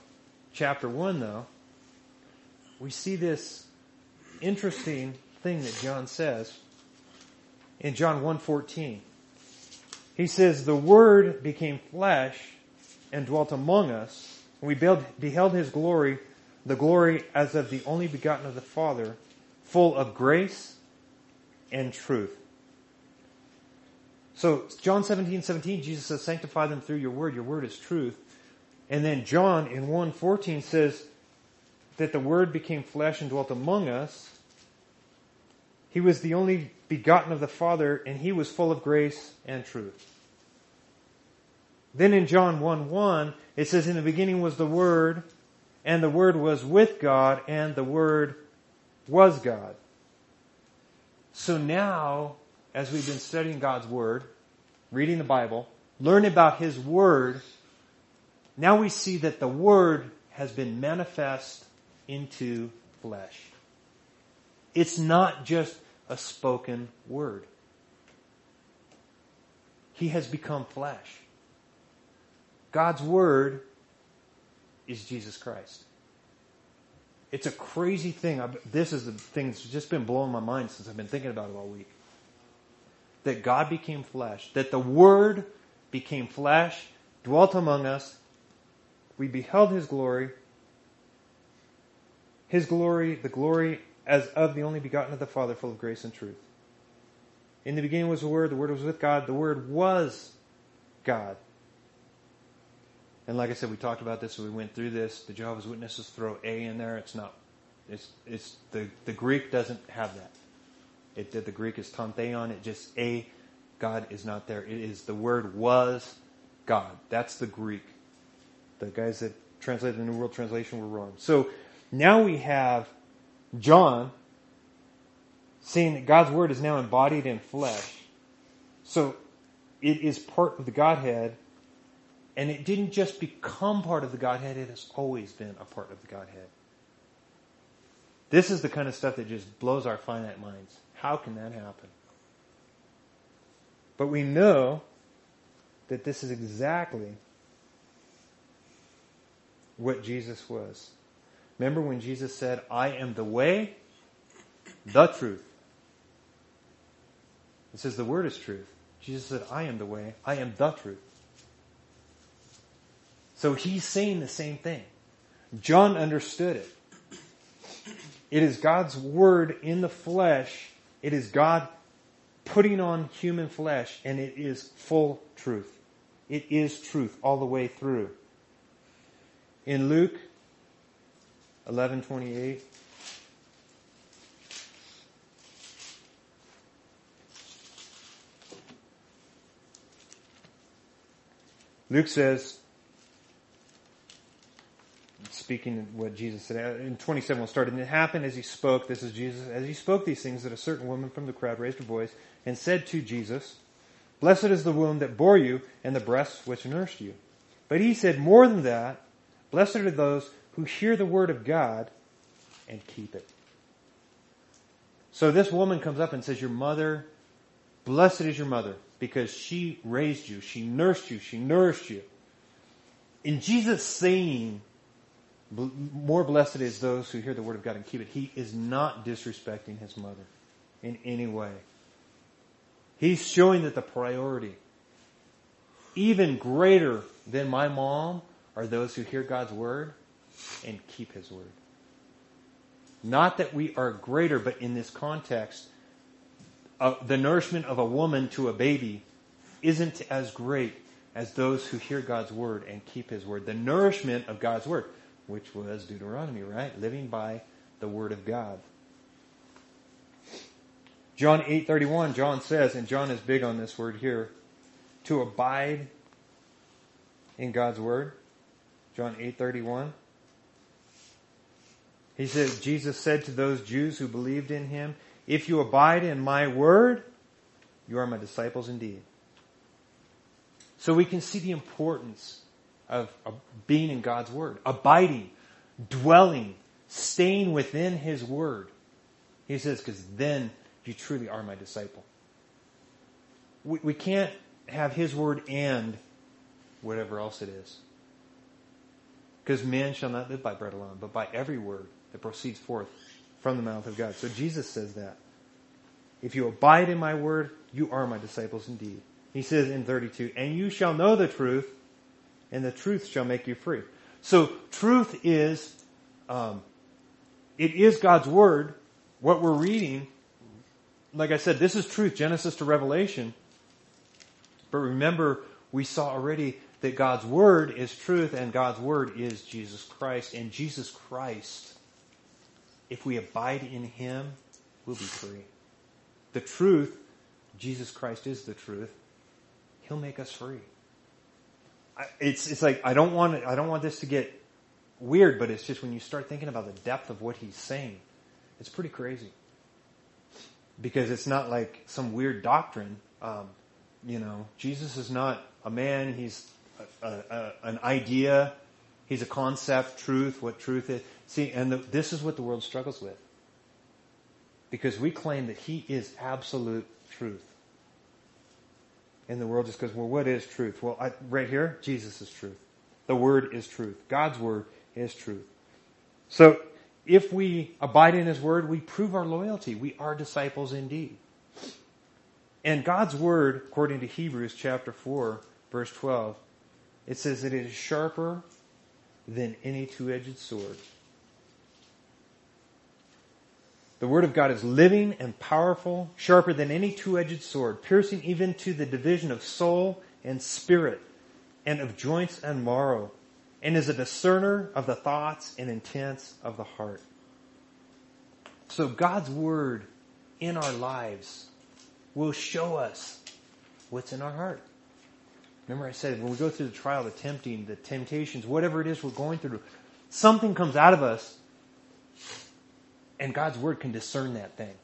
chapter 1 though, we see this interesting thing that John says in John 1:14. He says, the Word became flesh and dwelt among us. And we beheld His glory, the glory as of the only begotten of the Father, full of grace and truth. So John 17, 17, Jesus says, sanctify them through your word. Your word is truth. And then John in 1.14 says that the word became flesh and dwelt among us. He was the only begotten of the Father, and he was full of grace and truth. Then in John 1 1, it says, In the beginning was the Word, and the Word was with God, and the Word was God. So now, as we've been studying God's Word, reading the Bible, learning about His Word, now we see that the Word has been manifest into flesh. It's not just a spoken word. He has become flesh. God's Word is Jesus Christ. It's a crazy thing. this is the thing that's just been blowing my mind since I've been thinking about it all week. That God became flesh. That the Word became flesh, dwelt among us. We beheld His glory. His glory, the glory as of the only begotten of the Father, full of grace and truth. In the beginning was the Word, the Word was with God, the Word was God. And like I said, we talked about this, we went through this. The Jehovah's Witnesses throw A in there. It's not, it's, it's, the, the Greek doesn't have that. It, the Greek is tantheon. It just A, God is not there. It is, the word was God. That's the Greek. The guys that translated the New World Translation were wrong. So now we have John saying that God's word is now embodied in flesh. So it is part of the Godhead and it didn't just become part of the Godhead, it has always been a part of the Godhead. This is the kind of stuff that just blows our finite minds. How can that happen? But we know that this is exactly what Jesus was. Remember when Jesus said, I am the way, the truth. It says the word is truth. Jesus said, I am the way, I am the truth. So he's saying the same thing. John understood it. It is God's word in the flesh. It is God putting on human flesh and it is full truth. It is truth all the way through. In Luke 11:28 Luke says speaking what Jesus said uh, in 27 we'll start and it happened as he spoke this is Jesus as he spoke these things that a certain woman from the crowd raised her voice and said to Jesus blessed is the womb that bore you and the breasts which nursed you but he said more than that blessed are those who hear the word of God and keep it. So this woman comes up and says, your mother, blessed is your mother because she raised you, she nursed you, she nourished you. In Jesus saying, more blessed is those who hear the word of God and keep it, he is not disrespecting his mother in any way. He's showing that the priority, even greater than my mom, are those who hear God's word and keep his word. Not that we are greater, but in this context, uh, the nourishment of a woman to a baby isn't as great as those who hear God's word and keep his word. The nourishment of God's word, which was Deuteronomy, right? Living by the word of God. John 8:31 John says and John is big on this word here to abide in God's word. John 8:31 he says, Jesus said to those Jews who believed in him, if you abide in my word, you are my disciples indeed. So we can see the importance of, of being in God's word, abiding, dwelling, staying within his word. He says, because then you truly are my disciple. We, we can't have his word and whatever else it is. Because man shall not live by bread alone, but by every word that proceeds forth from the mouth of God. So Jesus says that. If you abide in my word, you are my disciples indeed. He says in 32, and you shall know the truth, and the truth shall make you free. So truth is, um, it is God's word. What we're reading, like I said, this is truth, Genesis to Revelation. But remember, we saw already that God's word is truth and God's word is Jesus Christ. And Jesus Christ if we abide in Him, we'll be free. The truth, Jesus Christ is the truth. He'll make us free. It's, it's like, I don't want, I don't want this to get weird, but it's just when you start thinking about the depth of what he's saying, it's pretty crazy. Because it's not like some weird doctrine. Um, you know, Jesus is not a man, he's a, a, a, an idea, he's a concept, truth, what truth is. See, and the, this is what the world struggles with. Because we claim that He is absolute truth. And the world just goes, well, what is truth? Well, I, right here, Jesus is truth. The Word is truth. God's Word is truth. So, if we abide in His Word, we prove our loyalty. We are disciples indeed. And God's Word, according to Hebrews chapter 4, verse 12, it says that it is sharper than any two-edged sword The Word of God is living and powerful, sharper than any two-edged sword, piercing even to the division of soul and spirit, and of joints and marrow, and is a discerner of the thoughts and intents of the heart. So God's Word in our lives will show us what's in our heart. Remember I said when we go through the trial, the tempting, the temptations, whatever it is we're going through, something comes out of us and God's word can discern that thing.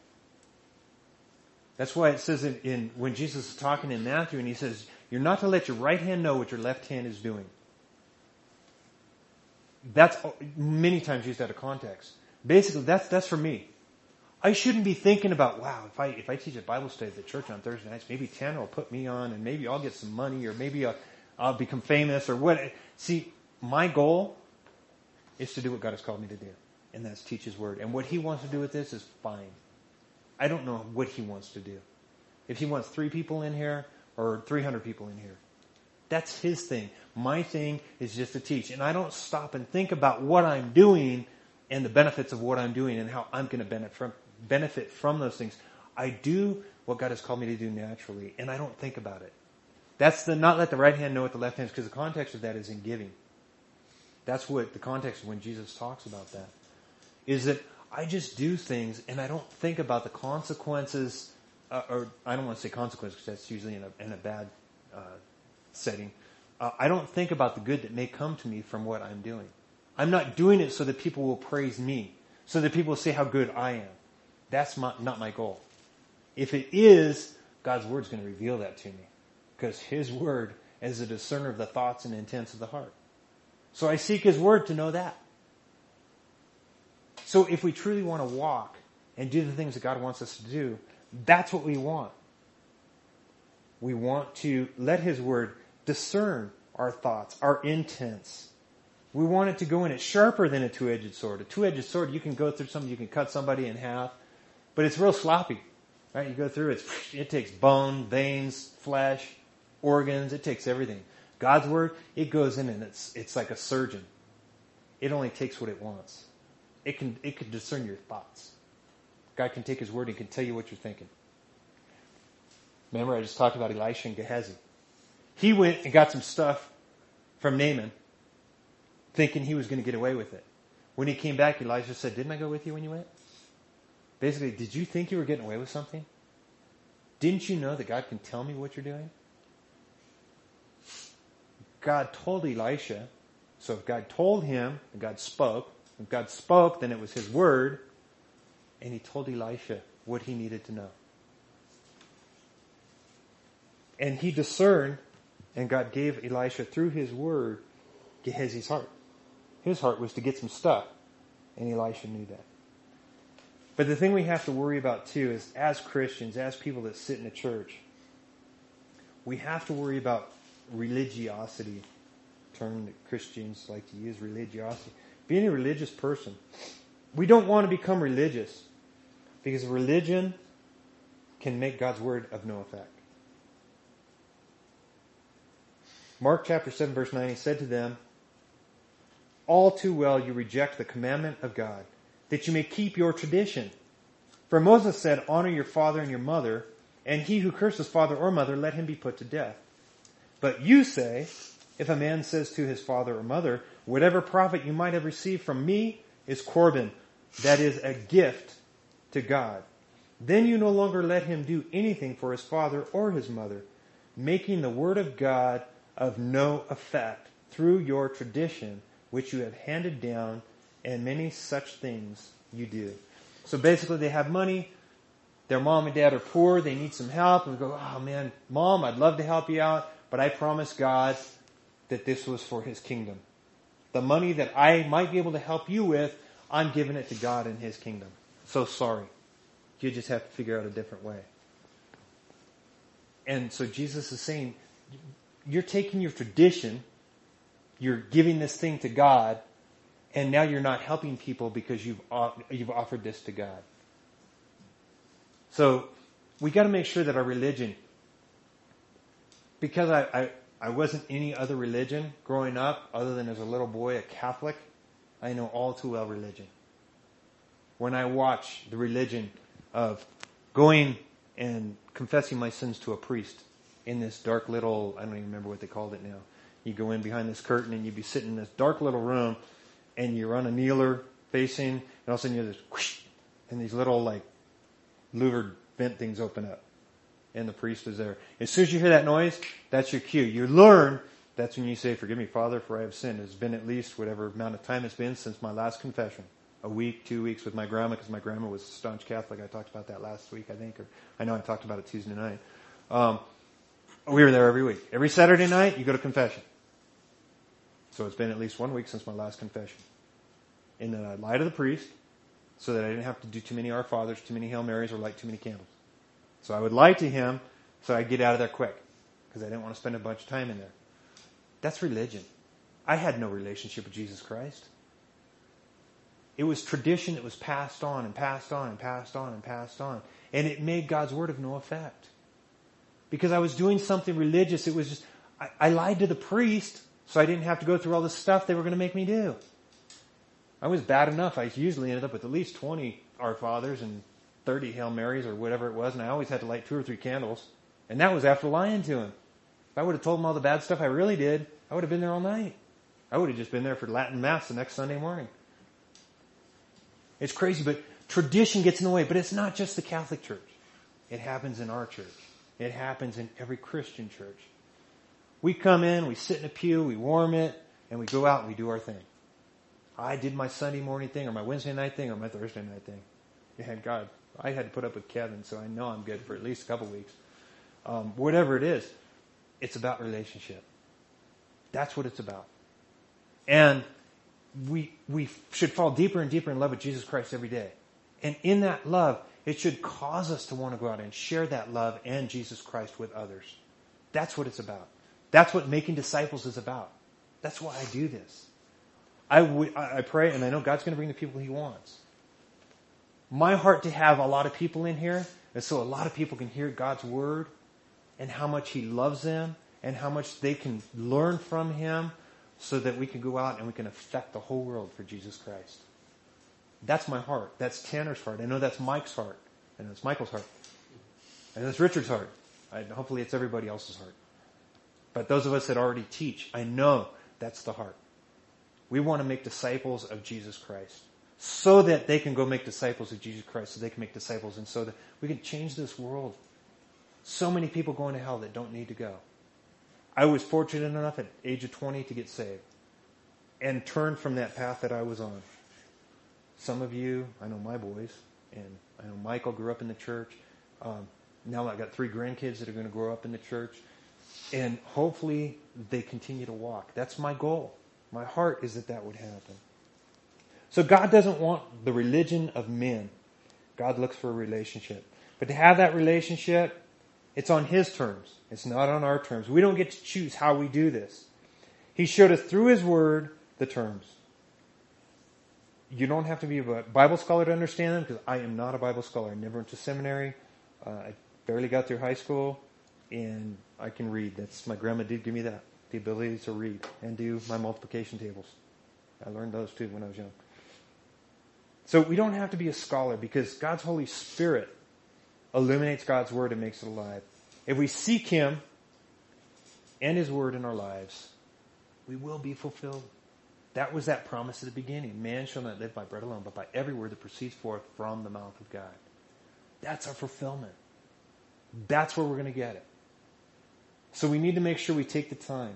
That's why it says in, in, when Jesus is talking in Matthew and he says, you're not to let your right hand know what your left hand is doing. That's many times used out of context. Basically, that's, that's for me. I shouldn't be thinking about, wow, if I, if I teach a Bible study at the church on Thursday nights, maybe Tanner will put me on and maybe I'll get some money or maybe I'll, I'll become famous or what. See, my goal is to do what God has called me to do. And that's teach His Word. And what He wants to do with this is fine. I don't know what He wants to do. If He wants three people in here or 300 people in here, that's His thing. My thing is just to teach. And I don't stop and think about what I'm doing and the benefits of what I'm doing and how I'm going to benefit from, benefit from those things. I do what God has called me to do naturally, and I don't think about it. That's the not let the right hand know what the left hand is, because the context of that is in giving. That's what the context when Jesus talks about that. Is that I just do things and I don't think about the consequences, uh, or I don't want to say consequences because that's usually in a, in a bad uh, setting. Uh, I don't think about the good that may come to me from what I'm doing. I'm not doing it so that people will praise me, so that people will say how good I am. That's my, not my goal. If it is, God's word is going to reveal that to me. Because His word is a discerner of the thoughts and intents of the heart. So I seek His word to know that. So if we truly want to walk and do the things that God wants us to do, that's what we want. We want to let His word discern our thoughts, our intents. We want it to go in. It's sharper than a two-edged sword. A two-edged sword, you can go through something, you can cut somebody in half, but it's real sloppy. Right? You go through, it, it takes bone, veins, flesh, organs, it takes everything. God's word, it goes in and it's, it's like a surgeon. It only takes what it wants. It can, it can discern your thoughts. God can take his word and can tell you what you're thinking. Remember I just talked about Elisha and Gehazi. He went and got some stuff from Naaman thinking he was going to get away with it. When he came back, Elijah said, didn't I go with you when you went? Basically, did you think you were getting away with something? Didn't you know that God can tell me what you're doing? God told Elisha, so if God told him, and God spoke, if God spoke, then it was his word, and he told Elisha what he needed to know. And he discerned, and God gave Elisha through his word Gehazi's heart. His heart was to get some stuff, and Elisha knew that. But the thing we have to worry about too is as Christians, as people that sit in a church, we have to worry about religiosity. Term that Christians like to use, religiosity. Being a religious person. We don't want to become religious because religion can make God's word of no effect. Mark chapter 7 verse 9, he said to them, All too well you reject the commandment of God that you may keep your tradition. For Moses said, honor your father and your mother, and he who curses father or mother, let him be put to death. But you say, if a man says to his father or mother, whatever profit you might have received from me is Corban, that is a gift to God. Then you no longer let him do anything for his father or his mother, making the word of God of no effect through your tradition, which you have handed down and many such things you do. So basically they have money, their mom and dad are poor, they need some help, and we go, oh man, mom, I'd love to help you out, but I promise God that this was for his kingdom. The money that I might be able to help you with, I'm giving it to God and his kingdom. So sorry. You just have to figure out a different way. And so Jesus is saying, you're taking your tradition, you're giving this thing to God, and now you're not helping people because you've uh, you've offered this to God. So we got to make sure that our religion, because I, I I wasn't any other religion growing up other than as a little boy a Catholic, I know all too well religion. When I watch the religion of going and confessing my sins to a priest in this dark little, I don't even remember what they called it now. You go in behind this curtain and you'd be sitting in this dark little room and you're on a kneeler facing, and all of a sudden you hear this whoosh, and these little like louvered vent things open up. And the priest is there. As soon as you hear that noise, that's your cue. You learn, that's when you say, forgive me, Father, for I have sinned. It's been at least whatever amount of time it's been since my last confession. A week, two weeks with my grandma, because my grandma was a staunch Catholic. I talked about that last week, I think, or I know I talked about it Tuesday night. Um, we were there every week. Every Saturday night, you go to confession. So it's been at least one week since my last confession. And then I lie to the priest, so that I didn't have to do too many Our Fathers, too many Hail Marys, or light too many candles. So I would lie to him so I'd get out of there quick because I didn't want to spend a bunch of time in there. That's religion. I had no relationship with Jesus Christ. It was tradition that was passed on and passed on and passed on and passed on. And it made God's word of no effect. Because I was doing something religious, it was just, I, I lied to the priest so I didn't have to go through all the stuff they were going to make me do. I was bad enough. I usually ended up with at least 20 Our Fathers and 30 Hail Marys or whatever it was, and I always had to light two or three candles. And that was after lying to him. If I would have told him all the bad stuff I really did, I would have been there all night. I would have just been there for Latin Mass the next Sunday morning. It's crazy, but tradition gets in the way. But it's not just the Catholic Church. It happens in our church. It happens in every Christian church. We come in, we sit in a pew, we warm it, and we go out and we do our thing. I did my Sunday morning thing, or my Wednesday night thing, or my Thursday night thing. And God, I had to put up with Kevin, so I know I'm good for at least a couple weeks. Um, whatever it is, it's about relationship. That's what it's about. And we, we should fall deeper and deeper in love with Jesus Christ every day. And in that love, it should cause us to want to go out and share that love and Jesus Christ with others. That's what it's about. That's what making disciples is about. That's why I do this. I, w- I pray, and I know God's going to bring the people He wants. My heart to have a lot of people in here is so a lot of people can hear God's word and how much He loves them and how much they can learn from Him so that we can go out and we can affect the whole world for Jesus Christ. That's my heart. That's Tanner's heart. I know that's Mike's heart. Know it's Michael's heart. And it's Richard's heart. I, hopefully it's everybody else's heart. But those of us that already teach, I know that's the heart. We want to make disciples of Jesus Christ so that they can go make disciples of Jesus Christ, so they can make disciples and so that we can change this world. So many people going to hell that don't need to go. I was fortunate enough at age of 20 to get saved and turn from that path that I was on. Some of you, I know my boys, and I know Michael grew up in the church. Um, now I've got three grandkids that are going to grow up in the church. And hopefully they continue to walk. That's my goal. My heart is that that would happen. So God doesn't want the religion of men. God looks for a relationship. But to have that relationship, it's on His terms. It's not on our terms. We don't get to choose how we do this. He showed us through His Word the terms. You don't have to be a Bible scholar to understand them because I am not a Bible scholar. I never went to seminary. Uh, I barely got through high school and I can read. That's my grandma did give me that. The ability to read and do my multiplication tables. I learned those too when I was young. So we don't have to be a scholar because God's Holy Spirit illuminates God's Word and makes it alive. If we seek Him and His Word in our lives, we will be fulfilled. That was that promise at the beginning. Man shall not live by bread alone, but by every word that proceeds forth from the mouth of God. That's our fulfillment. That's where we're going to get it. So we need to make sure we take the time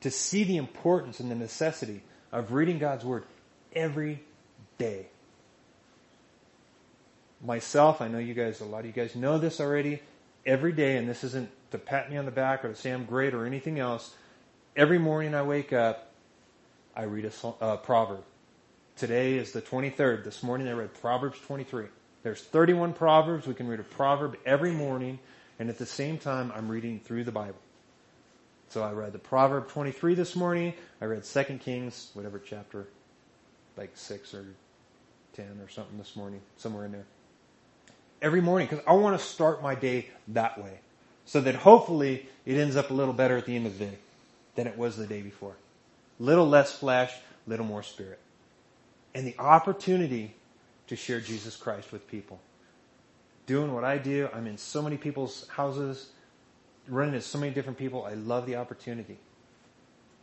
to see the importance and the necessity of reading God's Word every day. Myself, I know you guys, a lot of you guys know this already, every day, and this isn't to pat me on the back or to say I'm great or anything else. Every morning I wake up, I read a uh, proverb. Today is the 23rd. This morning I read Proverbs 23. There's 31 proverbs. We can read a proverb every morning, and at the same time I'm reading through the Bible. So I read the Proverb 23 this morning. I read 2 Kings, whatever chapter, like 6 or 10 or something this morning, somewhere in there. Every morning, because I want to start my day that way. So that hopefully it ends up a little better at the end of the day than it was the day before. Little less flesh, little more spirit. And the opportunity to share Jesus Christ with people. Doing what I do, I'm in so many people's houses, running into so many different people. I love the opportunity.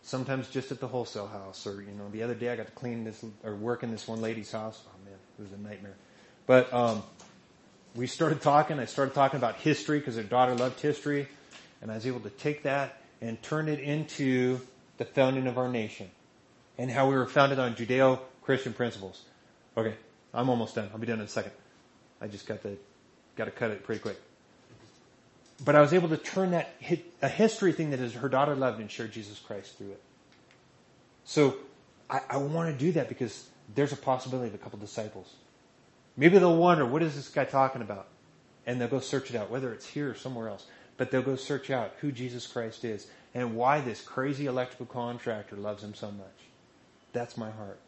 Sometimes just at the wholesale house, or you know, the other day I got to clean this or work in this one lady's house. Oh man, it was a nightmare. But um, we started talking. I started talking about history because her daughter loved history, and I was able to take that and turn it into the founding of our nation and how we were founded on Judeo-Christian principles. Okay, I'm almost done. I'll be done in a second. I just got to got to cut it pretty quick. But I was able to turn that a history thing that is her daughter loved and share Jesus Christ through it. So I, I want to do that because there's a possibility of a couple disciples. Maybe they'll wonder, what is this guy talking about? And they'll go search it out, whether it's here or somewhere else. But they'll go search out who Jesus Christ is and why this crazy electrical contractor loves him so much. That's my heart.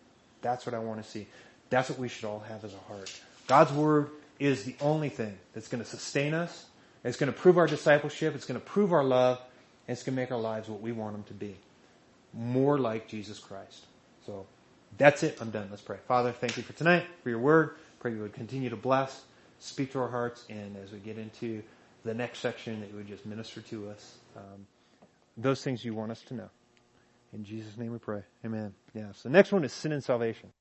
That's what I want to see. That's what we should all have as a heart. God's Word is the only thing that's going to sustain us. It's going to prove our discipleship. It's going to prove our love. And it's going to make our lives what we want them to be. More like Jesus Christ. So that's it. I'm done. Let's pray. Father, thank you for tonight, for your word. Pray you would continue to bless, speak to our hearts, and as we get into the next section, that you would just minister to us. Um, those things you want us to know. In Jesus' name we pray. Amen. Yes. The next one is sin and salvation.